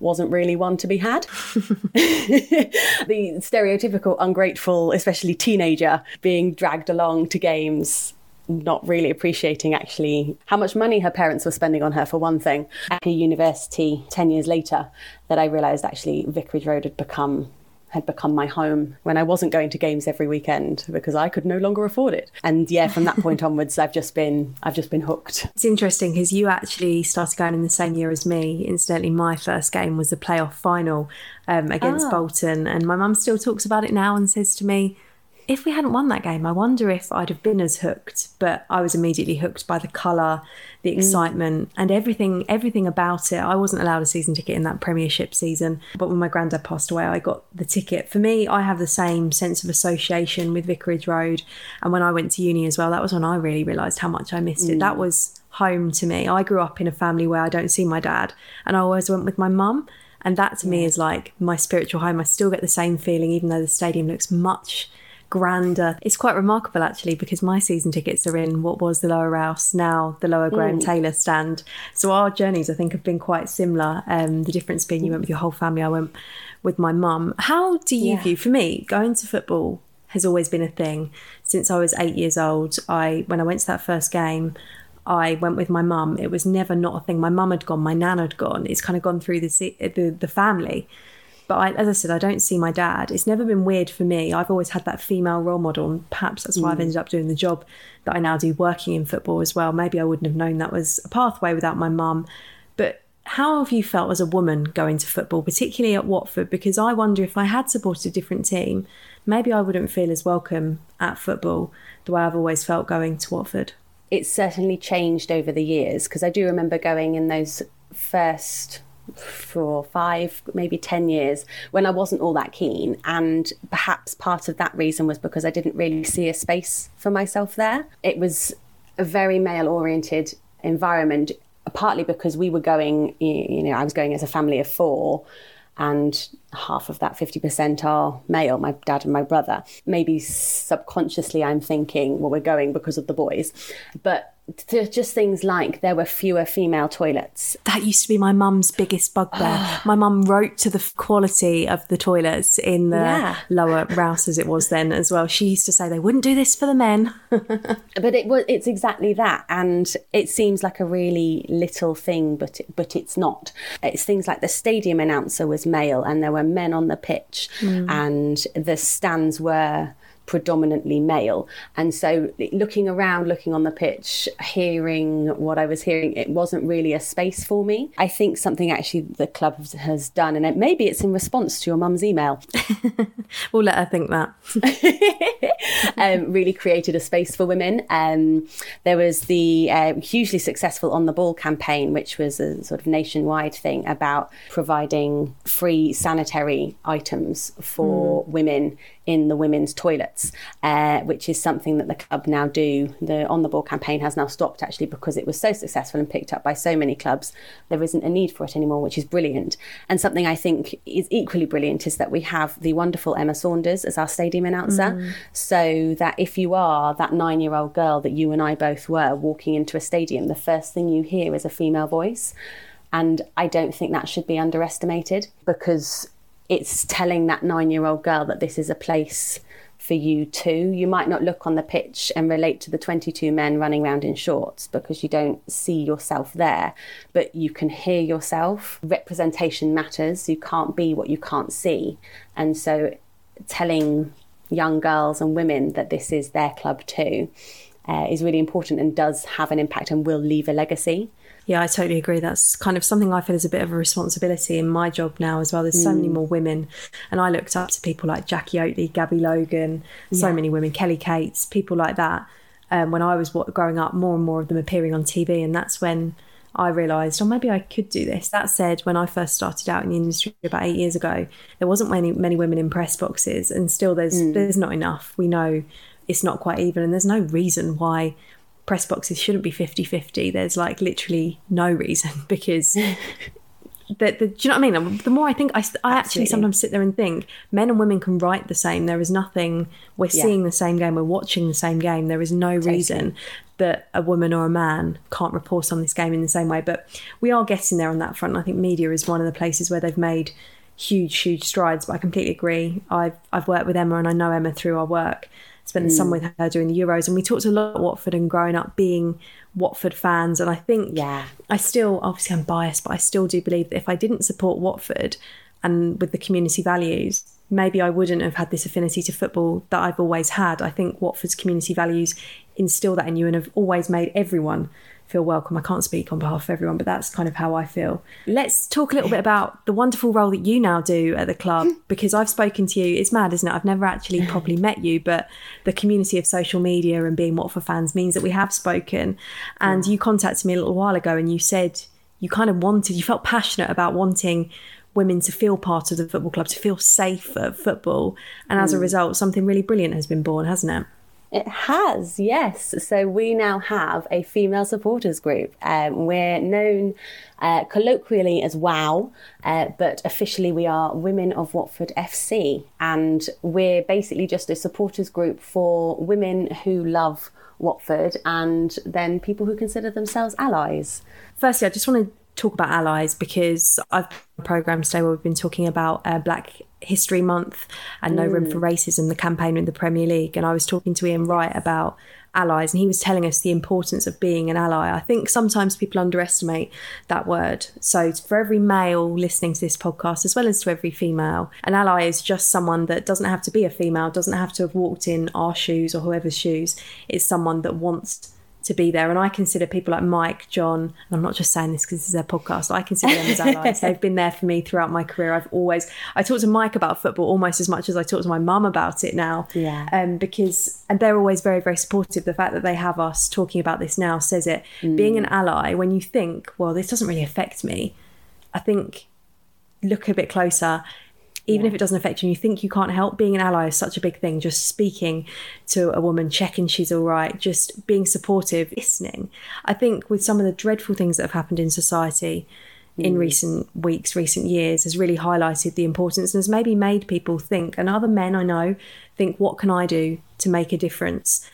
wasn't really one to be had. the stereotypical ungrateful, especially teenager, being dragged along to games not really appreciating actually how much money her parents were spending on her for one thing. At university 10 years later that I realized actually Vicarage Road had become had become my home when I wasn't going to games every weekend because I could no longer afford it. And yeah, from that point onwards, I've just been I've just been hooked. It's interesting because you actually started going in the same year as me. Incidentally, my first game was the playoff final um, against Ah. Bolton, and my mum still talks about it now and says to me. If we hadn't won that game, I wonder if I'd have been as hooked. But I was immediately hooked by the colour, the Mm. excitement, and everything. Everything about it. I wasn't allowed a season ticket in that Premiership season, but when my granddad passed away, I got the ticket. For me, I have the same sense of association with Vicarage Road, and when I went to uni as well, that was when I really realised how much I missed it. Mm. That was home to me. I grew up in a family where I don't see my dad, and I always went with my mum. And that to me is like my spiritual home. I still get the same feeling, even though the stadium looks much grander. It's quite remarkable actually because my season tickets are in what was the Lower Rous, now the Lower Graham Mm. Taylor stand. So our journeys I think have been quite similar. Um, the difference being you went with your whole family, I went with my mum. How do you Yeah. view for me going to football has always been a thing since I was eight years old. I when I went to that first game. I went with my mum. It was never not a thing. My mum had gone, my nan had gone. It's kind of gone through the the, the family. But I, as I said, I don't see my dad. It's never been weird for me. I've always had that female role model, and perhaps that's why I've Mm. ended up doing the job that I now do, working in football as well. Maybe I wouldn't have known that was a pathway without my mum. But how have you felt as a woman going to football, particularly at Watford? Because I wonder if I had supported a different team, maybe I wouldn't feel as welcome at football the way I've always felt going to Watford. It's certainly changed over the years because I do remember going in those first four, five, maybe 10 years when I wasn't all that keen. And perhaps part of that reason was because I didn't really see a space for myself there. It was a very male oriented environment, partly because we were going, you know, I was going as a family of four. And half of that 50% are male, my dad and my brother. Maybe subconsciously, I'm thinking, well, we're going because of the boys. But just things like there were fewer female toilets. That used to be my mum's biggest bugbear. my mum wrote to the quality of the toilets in the Yeah. lower Rous as it was then as well. She used to say they wouldn't do this for the men. but it was it's exactly that and it seems like a really little thing but it, but it's not it's things like the stadium announcer was male and there were men on the pitch Mm. and the stands were predominantly male. And so looking around looking on the pitch hearing what i was hearing it wasn't really a space for me. I think something actually the club has done and it, maybe it's in response to your mum's email. We'll let her think that. Um, really created a space for women. Um, there was the uh, hugely successful On the Ball campaign, which was a sort of nationwide thing about providing free sanitary items for women in the women's toilets, uh, which is something that the club now do. The On the Ball campaign has now stopped actually because it was so successful and picked up by so many clubs. There isn't a need for it anymore, which is brilliant. And something I think is equally brilliant is that we have the wonderful Emma Saunders as our stadium announcer. Mm. So so that if you are that nine year old girl that you and I both were walking into a stadium, the first thing you hear is a female voice. And I don't think that should be underestimated because it's telling that nine year old girl that this is a place for you too. You might not look on the pitch and relate to the 22 men running around in shorts because you don't see yourself there, but you can hear yourself. Representation matters. You can't be what you can't see. And so telling young girls and women that this is their club too uh, is really important and does have an impact and will leave a legacy. Yeah, I totally agree. That's kind of something I feel is a bit of a responsibility in my job now as well. There's so many Mm. more women, and I looked up to people like Jacqui Oatley, Gabby Logan, so many women, Kelly Cates, people like that. Um, when I was wa- growing up, more and more of them appearing on TV, and that's when I realised, oh, maybe I could do this. That said, when I first started out in the industry about eight years ago, there wasn't many many women in press boxes, and still there's Mm. there's not enough. We know it's not quite even, and there's no reason why press boxes shouldn't be 50-50 there's like literally no reason because the, the, do you know what I mean? The more I think, I, I actually sometimes sit there and think men and women can write the same. There is nothing, we're Yeah. seeing the same game, we're watching the same game. There is no reason that a woman or a man can't report on this game in the same way. But we are getting there on that front. I think media is one of the places where they've made huge, huge strides. But I completely agree. I've, I've worked with Emma and I know Emma through our work spent Mm. summer with her during the Euros, and we talked a lot about Watford and growing up being Watford fans. And I think yeah. I still, obviously, I'm biased, but I still do believe that if I didn't support Watford and with the community values, maybe I wouldn't have had this affinity to football that I've always had. I think Watford's community values instill that in you and have always made everyone feel welcome. I can't speak on behalf of everyone, but that's kind of how I feel. Let's talk a little bit about the wonderful role that you now do at the club because I've spoken to you. It's mad, isn't it? I've never actually properly met you, but the community of social media and being Watford fans means that we have spoken. And you contacted me a little while ago and you said you kind of wanted, you felt passionate about wanting women to feel part of the football club, to feel safe at football. And as a Mm. result, something really brilliant has been born, hasn't it? It has, yes. So we now have a female supporters group. Um, we're known uh, colloquially as WOW, uh, but officially we are Women of Watford FC. And we're basically just a supporters group for women who love Watford and then people who consider themselves allies. Firstly, I just want to talk about allies because I've program today where we've been talking about uh, Black History Month and No Room Mm. for Racism, the campaign in the Premier League. And I was talking to Ian Wright about allies, and he was telling us the importance of being an ally. I think sometimes people underestimate that word. So, for every male listening to this podcast, as well as to every female, an ally is just someone that doesn't have to be a female, doesn't have to have walked in our shoes or whoever's shoes. It's someone that wants to be there. And I consider people like Mike, John, and I'm not just saying this because this is their podcast, I consider them as allies. They've been there for me throughout my career. I've always, I talk to Mike about football almost as much as I talk to my mum about it now. Yeah. Um, because, and they're always very, very supportive. The fact that they have us talking about this now says it. Being an ally, when you think, well, this doesn't really affect me, I think look a bit closer even if it doesn't affect you and you think you can't help being an ally is such a big thing just speaking to a woman checking she's all right just being supportive listening. I think with some of the dreadful things that have happened in society in Mm. recent weeks recent years has really highlighted the importance and has maybe made people think and other men i know think what can i do to make a difference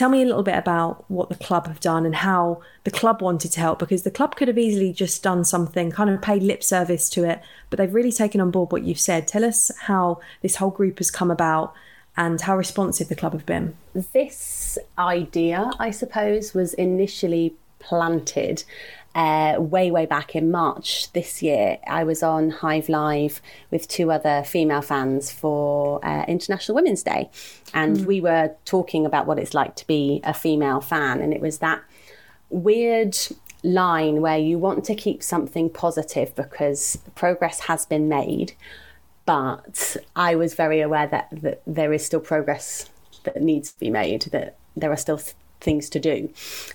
Tell me a little bit about what the club have done and how the club wanted to help because the club could have easily just done something, kind of paid lip service to it, but they've really taken on board what you've said. Tell us how this whole group has come about and how responsive the club have been. This idea, I suppose, was initially planted uh, way, way back in March this year. I was on Hive Live with two other female fans for uh, International Women's Day, and Mm. we were talking about what it's like to be a female fan, and it was that weird line where you want to keep something positive because progress has been made but I was very aware that, that there is still progress that needs to be made, that there are still things to do.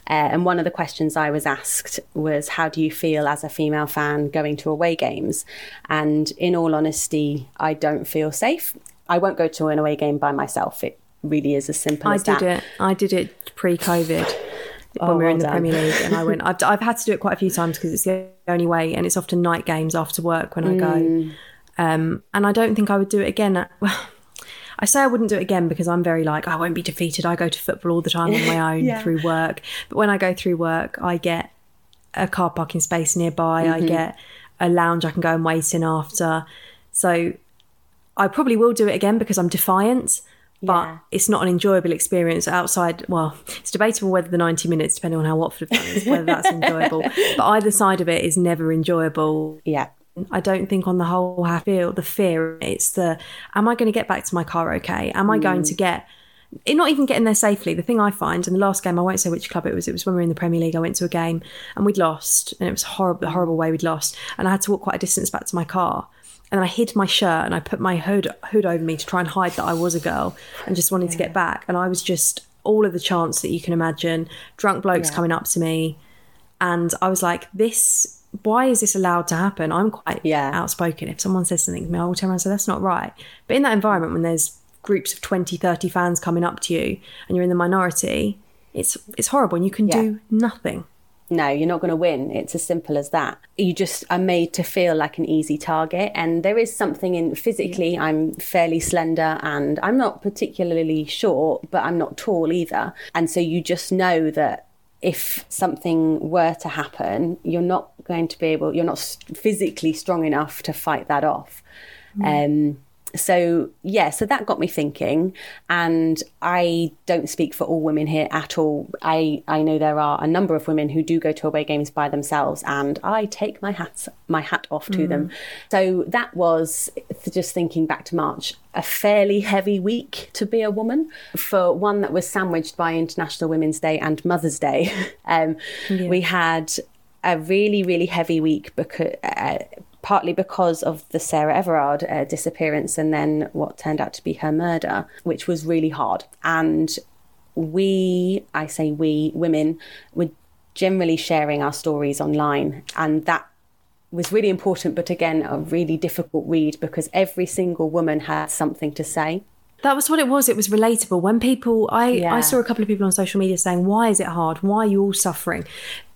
Uh, and one of the questions I was asked was, How do you feel as a female fan going to away games? And in all honesty, I don't feel safe. I won't go to an away game by myself. It really is as simple I as did it. I did it pre-COVID Oh, when we were in the done. Premier League, and I went. I've, I've had to do it quite a few times because it's the only way, and it's often night games after work when I go. Mm. Um, and I don't think I would do it again. I say I wouldn't do it again because I'm very like I won't be defeated. I go to football all the time on my own Yeah. through work. But when I go through work, I get a car parking space nearby. I Mhm. get a lounge I can go and wait in after. So I probably will do it again because I'm defiant. But it's not an enjoyable experience outside. Well, it's debatable whether the 90 minutes, depending on how Watford have done it, whether that's enjoyable. But either side of it is never enjoyable. Yeah. I don't think on the whole I feel the fear. It's the am I going to get back to my car okay? Am I going Mm. to get not even getting there safely. The thing I find in the last game, I won't say which club it was. It was when we were in the Premier League. I went to a game and we'd lost, and it was horrible, the horrible way we'd lost. And I had to walk quite a distance back to my car. And then I hid my shirt and I put my hood hood over me to try and hide that I was a girl and just wanted to get back. And I was just all of the chants that you can imagine. Drunk blokes Yeah. coming up to me, and I was like, "This, why is this allowed to happen?" I'm quite outspoken. If someone says something to me, I will turn around and say, "That's not right." But in that environment, when there's groups of 20, 30 fans coming up to you, and you're in the minority, it's it's horrible, and you can do nothing. No, you're not going to win. It's as simple as that. You just are made to feel like an easy target. And there is something in physically, I'm fairly slender and I'm not particularly short, but I'm not tall either. And so you just know that if something were to happen, you're not going to be able, you're not physically strong enough to fight that off. Um, so yeah, so that got me thinking, and I don't speak for all women here at all. I I know there are a number of women who do go to away games by themselves, and I take my hat my hat off to them. So that was just thinking back to March, a fairly heavy week to be a woman for one that was sandwiched by International Women's Day and Mother's Day. um, We had a really really heavy week because. Uh, partly because of the Sarah Everard uh, disappearance and then what turned out to be her murder, which was really hard. And we, I say we, women, were generally sharing our stories online. And that was really important, but again, a really difficult read because every single woman had something to say. That was what it was. It was relatable. When people, I, Yeah. I saw a couple of people on social media saying, "Why is it hard? Why are you all suffering?"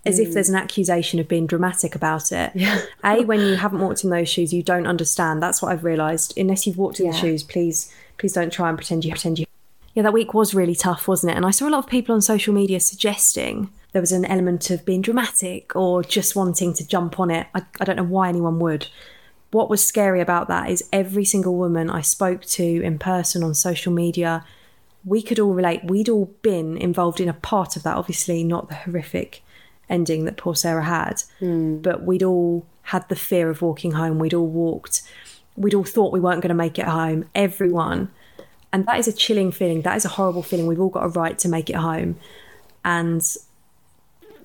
As if Mm. there's an accusation of being dramatic about it. A, when you haven't walked in those shoes, you don't understand. That's what I've realised. Unless you've walked in the shoes, please, please don't try and pretend you pretend you. Yeah, that week was really tough, wasn't it? And I saw a lot of people on social media suggesting there was an element of being dramatic or just wanting to jump on it. I, I don't know why anyone would what was scary about that is every single woman I spoke to in person on social media, we could all relate. We'd all been involved in a part of that. Obviously, not the horrific ending that poor Sarah had, hmm. but we'd all had the fear of walking home. We'd all walked. We'd all thought we weren't going to make it home. Everyone. And that is a chilling feeling. That is a horrible feeling. We've all got a right to make it home. And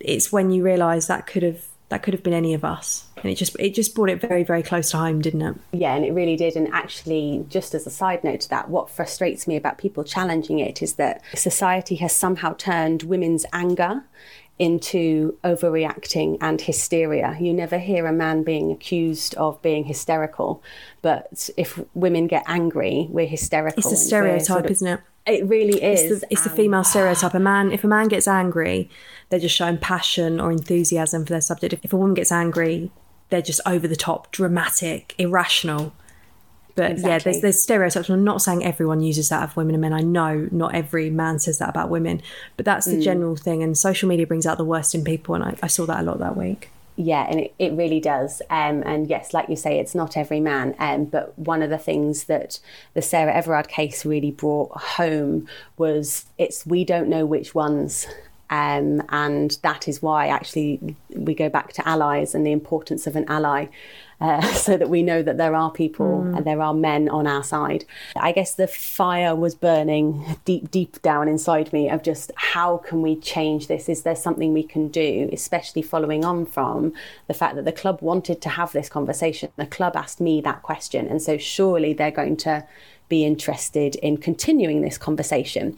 it's when you realise that could have that could have been any of us. And it just it just brought it very, very close to home, didn't it? Yeah, and it really did. And actually, just as a side note to that, what frustrates me about people challenging it is that society has somehow turned women's anger into overreacting and hysteria. You never hear a man being accused of being hysterical, but if women get angry, we're hysterical. It's a stereotype, sort of- isn't it? It really is. It's the, it's the female stereotype. A man, if a man gets angry, they're just showing passion or enthusiasm for their subject. If, if a woman gets angry, they're just over the top, dramatic, irrational. But yeah, there's there's stereotypes. I'm not saying everyone uses that of women and men. I know not every man says that about women, but that's the Mm. general thing. And social media brings out the worst in people, and I, I saw that a lot that week. Yeah, and it, it really does. Um, and yes, like you say, it's not every man. Um, but one of the things that the Sarah Everard case really brought home was it's we don't know which ones. Um, and that is why actually we go back to allies and the importance of an ally. Uh, so that we know that there are people Mm. and there are men on our side. I guess the fire was burning deep, deep down inside me of just how can we change this? Is there something we can do, especially following on from the fact that the club wanted to have this conversation? The club asked me that question. And so surely they're going to be interested in continuing this conversation.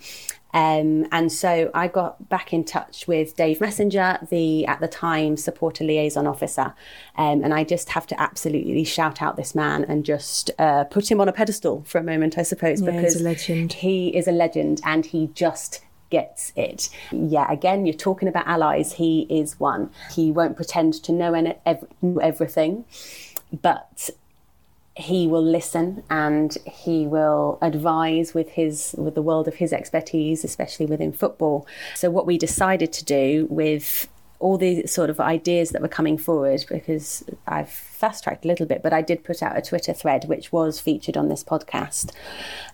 Um, and so I got back in touch with Dave Messenger, the at the time supporter liaison officer, um, and I just have to absolutely shout out this man and just uh, put him on a pedestal for a moment, I suppose, Yeah, because a legend. he is a legend and he just gets it. Yeah, again, you're talking about allies. He is one. He won't pretend to know any, ev- know everything, but he will listen and he will advise with his with the world of his expertise especially within football. So what we decided to do with all the sort of ideas that were coming forward because I've fast tracked a little bit, but I did put out a Twitter thread which was featured on this podcast,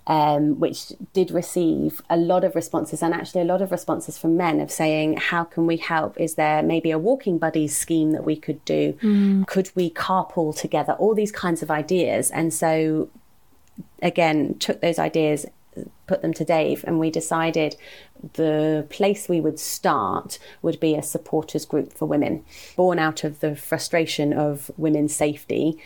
um, which did receive a lot of responses and actually a lot of responses from men of saying, How can we help? Is there maybe a walking buddies scheme that we could do? Mm. Could we carpool together? All these kinds of ideas. And so, again, took those ideas put them to Dave, and we decided the place we would start would be a supporters group for women, born out of the frustration of women's safety,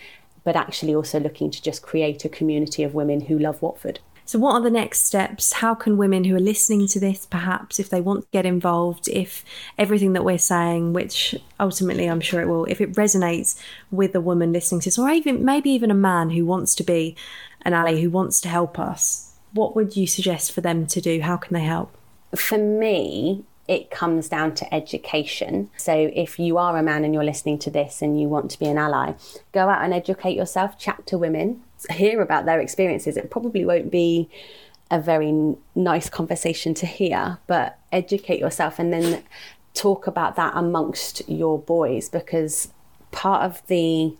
but actually also looking to just create a community of women who love Watford. So, what are the next steps? How can women who are listening to this, perhaps, if they want to get involved, if everything that we're saying, which ultimately I'm sure it will, if it resonates with a woman listening to this, or even maybe even a man who wants to be an ally, who wants to help us, what would you suggest for them to do? How can they help? For me, it comes down to education. So if you are a man and you're listening to this and you want to be an ally, go out and educate yourself, chat to women, hear about their experiences. It probably won't be a very nice conversation to hear, but educate yourself and then talk about that amongst your boys because part of the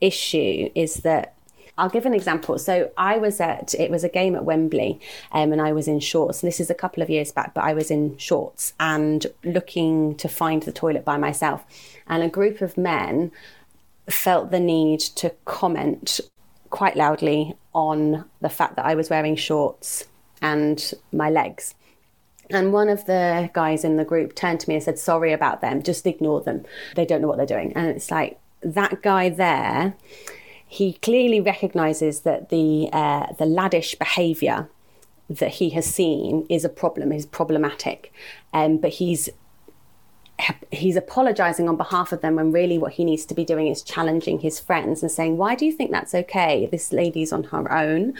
issue is that I'll give an example. So I was at it was a game at Wembley, um, and I was in shorts. This is a couple of years back, but I was in shorts and looking to find the toilet by myself, and a group of men felt the need to comment quite loudly on the fact that I was wearing shorts and my legs. And one of the guys in the group turned to me and said, Sorry about them, just ignore them. They don't know what they're doing. And it's like, that guy there he clearly recognizes that the uh, the laddish behavior that he has seen is a problem, is problematic, um, but he's he's apologizing on behalf of them when really what he needs to be doing is challenging his friends and saying why do you think that's okay? This lady's on her own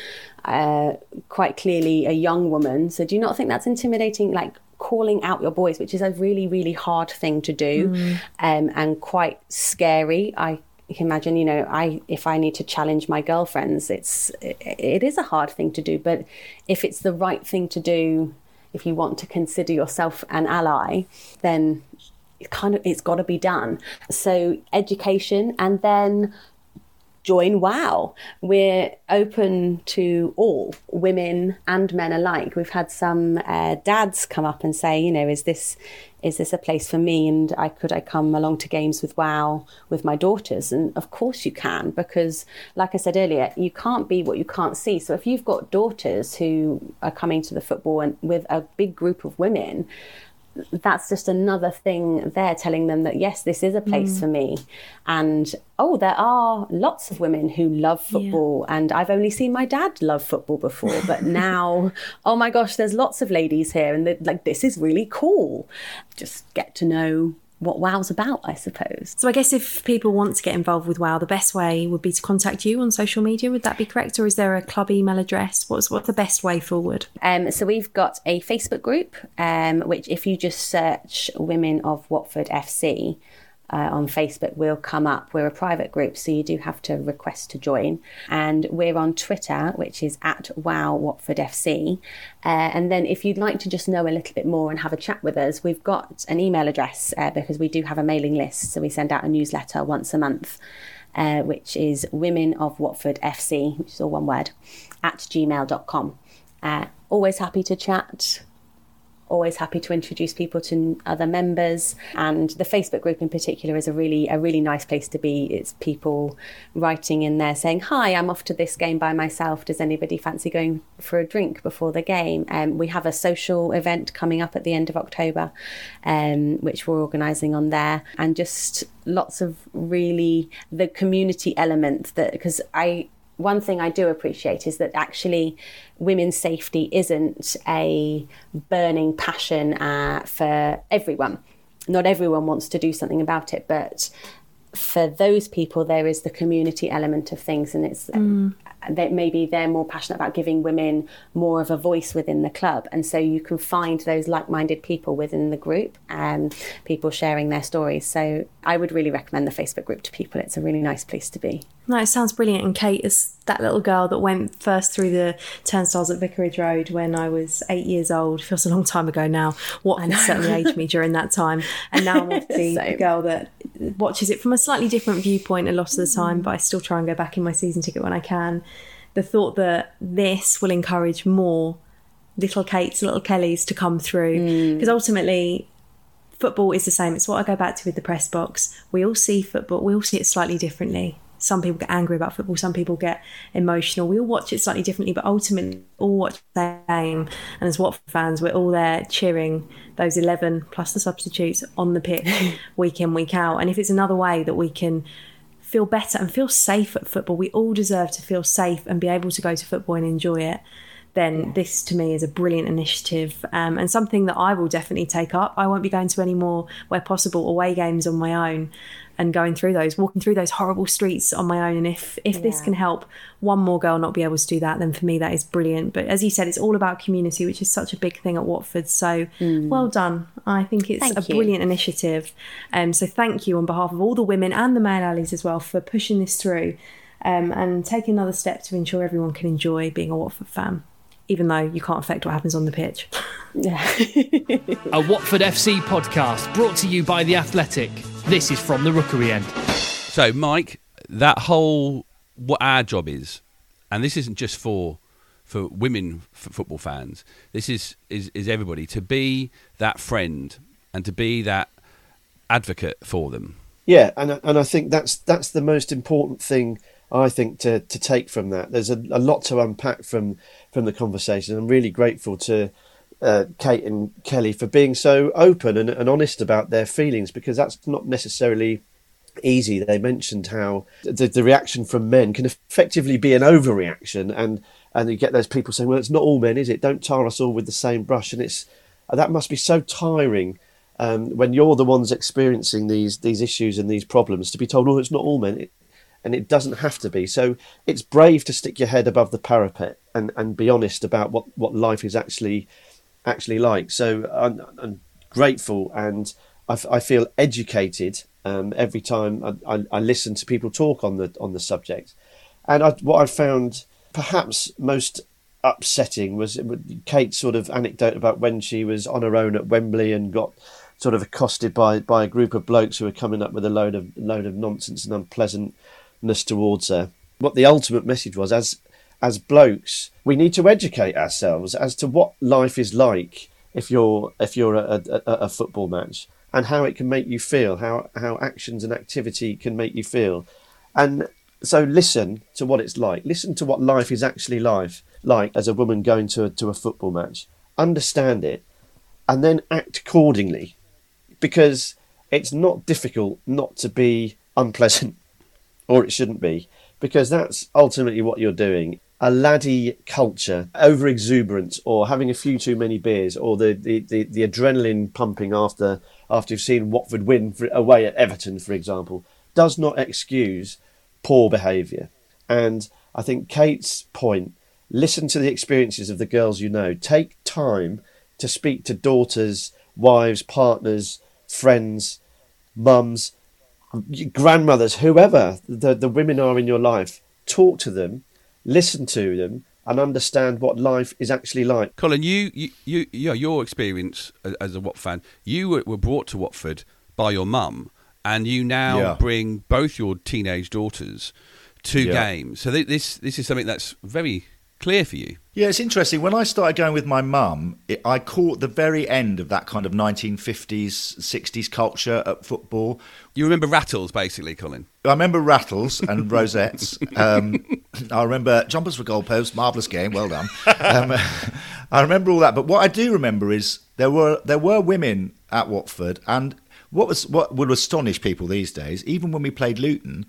uh, quite clearly a young woman. So do you not think that's intimidating? Like calling out your boys which is a really really hard thing to do mm. um, and quite scary. I you can imagine, you know, I if I need to challenge my girlfriends, it's it, it is a hard thing to do. But if it's the right thing to do, if you want to consider yourself an ally, then it kind of it's got to be done. So education, and then join WOW. We're open to all women and men alike. We've had some uh, dads come up and say, you know, is this is this a place for me? And I could I come along to games with WOW with my daughters? And of course you can, because like I said earlier, you can't be what you can't see. So if you've got daughters who are coming to the football and with a big group of women, that's just another thing there telling them that yes this is a place mm. for me and oh there are lots of women who love football yeah. and i've only seen my dad love football before but now oh my gosh there's lots of ladies here and like this is really cool just get to know what WOW's about, I suppose. So I guess if people want to get involved with WOW, the best way would be to contact you on social media. Would that be correct, or is there a club email address? What's what's the best way forward? Um, so we've got a Facebook group, um, which if you just search "Women of Watford FC," uh, on Facebook will come up. We're a private group, so you do have to request to join. And we're on Twitter, which is at Wow Watford FC. Uh, and then if you'd like to just know a little bit more and have a chat with us, we've got an email address uh, because we do have a mailing list. So we send out a newsletter once a month. Uh, which is women of Watford FC, which is all one word, at gmail.com. Uh, always happy to chat always happy to introduce people to other members. And the facebook group in particular is a really a really nice place to be. It's people writing in there saying hi i'm off to this game by myself. Does anybody fancy going for a drink before the game? Um, we have a social event coming up at the end of october um, which we're organising on there. And just lots of really the community element that because i one thing I do appreciate is that actually women's safety isn't a burning passion uh, for everyone. Not everyone wants to do something about it, but for those people, there is the community element of things, and it's mm. That maybe they're more passionate about giving women more of a voice within the club. And so you can find those like minded people within the group and people sharing their stories. So I would really recommend the Facebook group to people. It's a really nice place to be. No, it sounds brilliant. And Kate is that little girl that went first through the turnstiles at Vicarage Road when I was eight years old. Feels a long time ago now. What and certainly aged me during that time. And now I'm obviously the girl that watches it from a slightly different viewpoint a lot of the time, but I still try and go back in my season ticket when I can. The thought that this will encourage more little Kates, little Kellys to come through. Mm. Because ultimately, football is the same. It's what I go back to with the press box. We all see football, we all see it slightly differently. Some people get angry about football, some people get emotional. We all watch it slightly differently, but ultimately, all watch the game. And as Watford fans, we're all there cheering those 11 plus the substitutes on the pitch week in, week out. And if it's another way that we can feel better and feel safe at football, we all deserve to feel safe and be able to go to football and enjoy it then this to me is a brilliant initiative um, and something that I will definitely take up. I won't be going to any more, where possible, away games on my own and going through those, walking through those horrible streets on my own. And if if this can help one more girl not be able to do that, then for me that is brilliant. But as you said, it's all about community, which is such a big thing at Watford. So well done. I think it's Thank a you. brilliant initiative. Um, so thank you on behalf of all the women and the male allies as well for pushing this through. Um, and taking another step to ensure everyone can enjoy being a Watford fan, even though you can't affect what happens on the pitch. A Watford FC podcast brought to you by The Athletic. This is from the Rookery End. So, Mike, that whole what our job is, and this isn't just for for women f- football fans. This is, is is everybody to be that friend and to be that advocate for them. Yeah, and and I think that's that's the most important thing I think to to take from that. There's a, a lot to unpack from from the conversation. I'm really grateful to uh, Kate and Kelly for being so open and, and honest about their feelings because that's not necessarily easy. They mentioned how the, the reaction from men can effectively be an overreaction, and and you get those people saying, "Well, it's not all men, is it? Don't tar us all with the same brush." And it's that must be so tiring um, when you're the ones experiencing these these issues and these problems to be told, "Oh, it's not all men." It, and it doesn't have to be. So it's brave to stick your head above the parapet and, and be honest about what, what life is actually actually like. So I'm, I'm grateful and I, f- I feel educated um, every time I, I, I listen to people talk on the on the subject. And I, what I found perhaps most upsetting was Kate's sort of anecdote about when she was on her own at Wembley and got sort of accosted by, by a group of blokes who were coming up with a load of load of nonsense and unpleasantness towards her. What the ultimate message was as as blokes, we need to educate ourselves as to what life is like if you're if you're a, a football match and how it can make you feel, how how actions and activity can make you feel, and so listen to what it's like. Listen to what life is actually life like as a woman going to a, to a football match. Understand it, and then act accordingly, because it's not difficult not to be unpleasant, or it shouldn't be, because that's ultimately what you're doing. A laddie culture, over exuberance, or having a few too many beers, or the, the, the, the adrenaline pumping after after you've seen Watford win for, away at Everton, for example, does not excuse poor behaviour. And I think Kate's point listen to the experiences of the girls you know. Take time to speak to daughters, wives, partners, friends, mums, grandmothers, whoever the, the women are in your life. Talk to them, listen to them, and understand what life is actually like. Colin, you, you, you, you your experience as- as a Watford fan, you were, were brought to Watford by your mum, and you now Yeah. bring both your teenage daughters to Yeah. games. So th- this this is something that's very clear for you. Yeah, it's interesting. When I started going with my mum, it, I caught the very end of that kind of 1950s, 60s culture at football. You remember Rattles, basically, Colin. I remember rattles and rosettes. Um, I remember jumpers for goalposts, marvellous game, well done. Um, I remember all that. But what I do remember is there were there were women at Watford, and what was what would astonish people these days, even when we played Luton,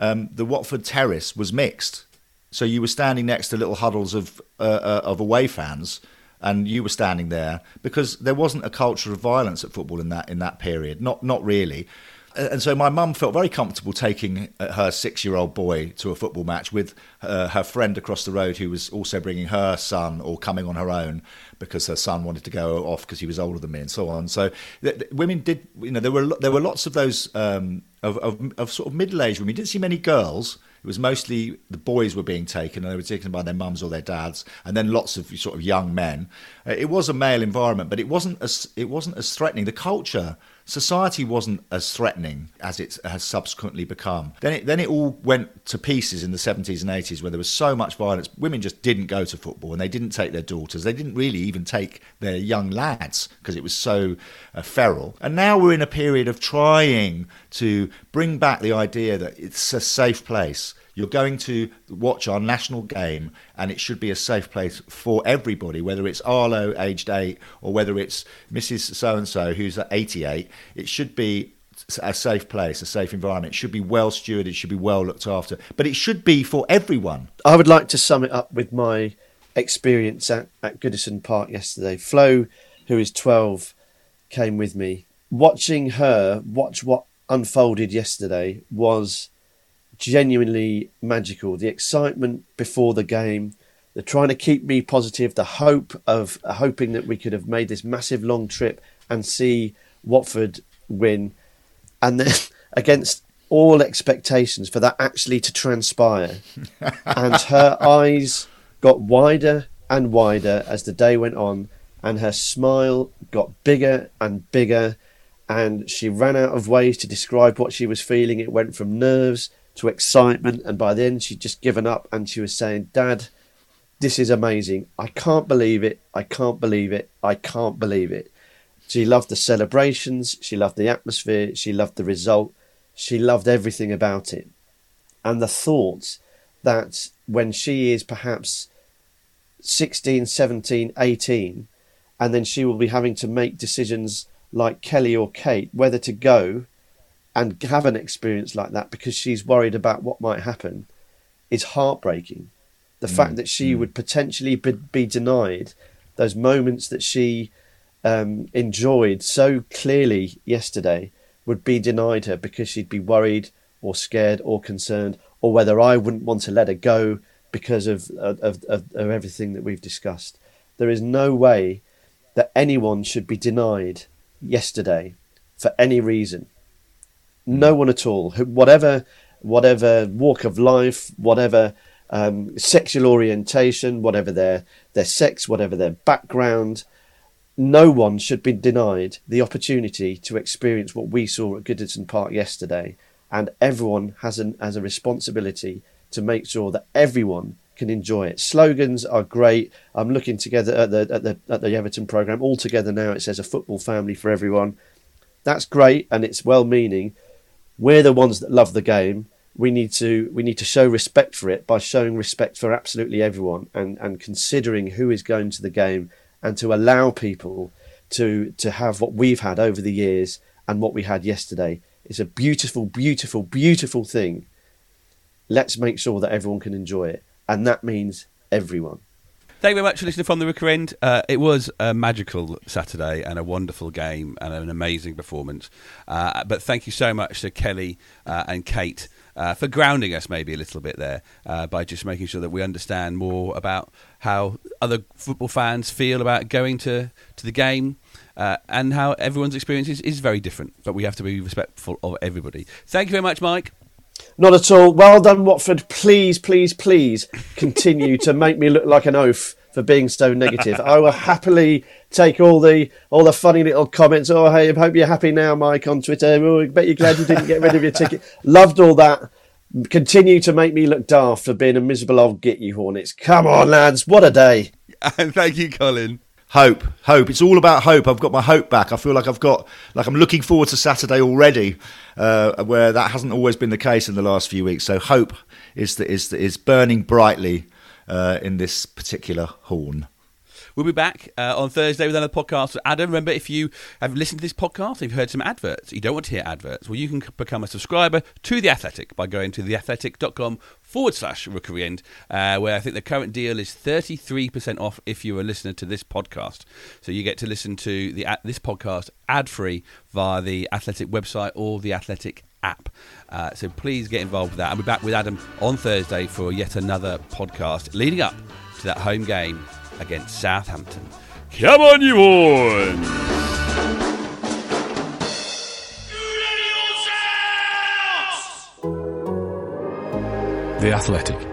um, the Watford terrace was mixed. So you were standing next to little huddles of uh, uh, of away fans, and you were standing there because there wasn't a culture of violence at football in that in that period. Not not really. And so my mum felt very comfortable taking uh, her six-year-old boy to a football match with uh, her friend across the road, who was also bringing her son or coming on her own because her son wanted to go off because he was older than me, and so on. So th- th- women did, you know, there were there were lots of those um, of, of, of sort of middle-aged women. You didn't see many girls. It was mostly the boys were being taken, and they were taken by their mums or their dads, and then lots of sort of young men. Uh, it was a male environment, but it wasn't as it wasn't as threatening. The culture society wasn't as threatening as it has subsequently become. Then it, then it all went to pieces in the 70s and 80s where there was so much violence. Women just didn't go to football and they didn't take their daughters. They didn't really even take their young lads because it was so uh, feral. And now we're in a period of trying to bring back the idea that it's a safe place you're going to watch our national game, and it should be a safe place for everybody, whether it's Arlo, aged eight, or whether it's Mrs. So and so, who's at 88. It should be a safe place, a safe environment. It should be well stewarded, it should be well looked after, but it should be for everyone. I would like to sum it up with my experience at, at Goodison Park yesterday. Flo, who is 12, came with me. Watching her watch what unfolded yesterday was genuinely magical. The excitement before the game, the trying to keep me positive, the hope of uh, hoping that we could have made this massive long trip and see Watford win, and then against all expectations for that actually to transpire. and her eyes got wider and wider as the day went on, and her smile got bigger and bigger. And she ran out of ways to describe what she was feeling. It went from nerves to excitement. And by then, she'd just given up and she was saying, Dad, this is amazing. I can't believe it. I can't believe it. I can't believe it. She loved the celebrations. She loved the atmosphere. She loved the result. She loved everything about it. And the thought that when she is perhaps 16, 17, 18, and then she will be having to make decisions like Kelly or Kate, whether to go and have an experience like that because she's worried about what might happen is heartbreaking. The mm. fact that she mm. would potentially be, denied those moments that she um, enjoyed so clearly yesterday would be denied her because she'd be worried or scared or concerned, or whether I wouldn't want to let her go because of, of, of, of everything that we've discussed. There is no way that anyone should be denied yesterday for any reason no one at all. Whatever, whatever walk of life, whatever um, sexual orientation, whatever their their sex, whatever their background, no one should be denied the opportunity to experience what we saw at Goodison Park yesterday. And everyone has an has a responsibility to make sure that everyone can enjoy it. Slogans are great. I'm looking together at the at the at the Everton program. All together now, it says a football family for everyone. That's great and it's well meaning, we're the ones that love the game. We need to we need to show respect for it by showing respect for absolutely everyone and, and considering who is going to the game and to allow people to to have what we've had over the years and what we had yesterday. It's a beautiful, beautiful, beautiful thing. Let's make sure that everyone can enjoy it. And that means everyone. Thank you very much for listening from the Rookery End. Uh, it was a magical Saturday and a wonderful game and an amazing performance. Uh, but thank you so much to Kelly uh, and Kate uh, for grounding us maybe a little bit there uh, by just making sure that we understand more about how other football fans feel about going to, to the game. Uh, and how everyone's experience is, is very different, but we have to be respectful of everybody. Thank you very much, Mike. Not at all. Well done, Watford. Please, please, please continue to make me look like an oaf for being so negative. I will happily take all the all the funny little comments. Oh, hey, I hope you're happy now, Mike, on Twitter. Oh, I bet you're glad you didn't get rid of your ticket. Loved all that. Continue to make me look daft for being a miserable old git, you Hornets. Come on, lads. What a day. And thank you, Colin. Hope, hope. It's all about hope. I've got my hope back. I feel like I've got, like I'm looking forward to Saturday already, uh, where that hasn't always been the case in the last few weeks. So hope is the, is the, is burning brightly uh, in this particular horn. We'll be back uh, on Thursday with another podcast. With Adam, remember, if you have listened to this podcast, if you've heard some adverts, you don't want to hear adverts, well, you can become a subscriber to The Athletic by going to theathletic.com forward slash rookery end, uh, where I think the current deal is 33% off if you're a listener to this podcast. So you get to listen to the this podcast ad free via the Athletic website or the Athletic app. Uh, so please get involved with that. I'll be back with Adam on Thursday for yet another podcast leading up to that home game against Southampton. Come on, you Horns! The Athletic.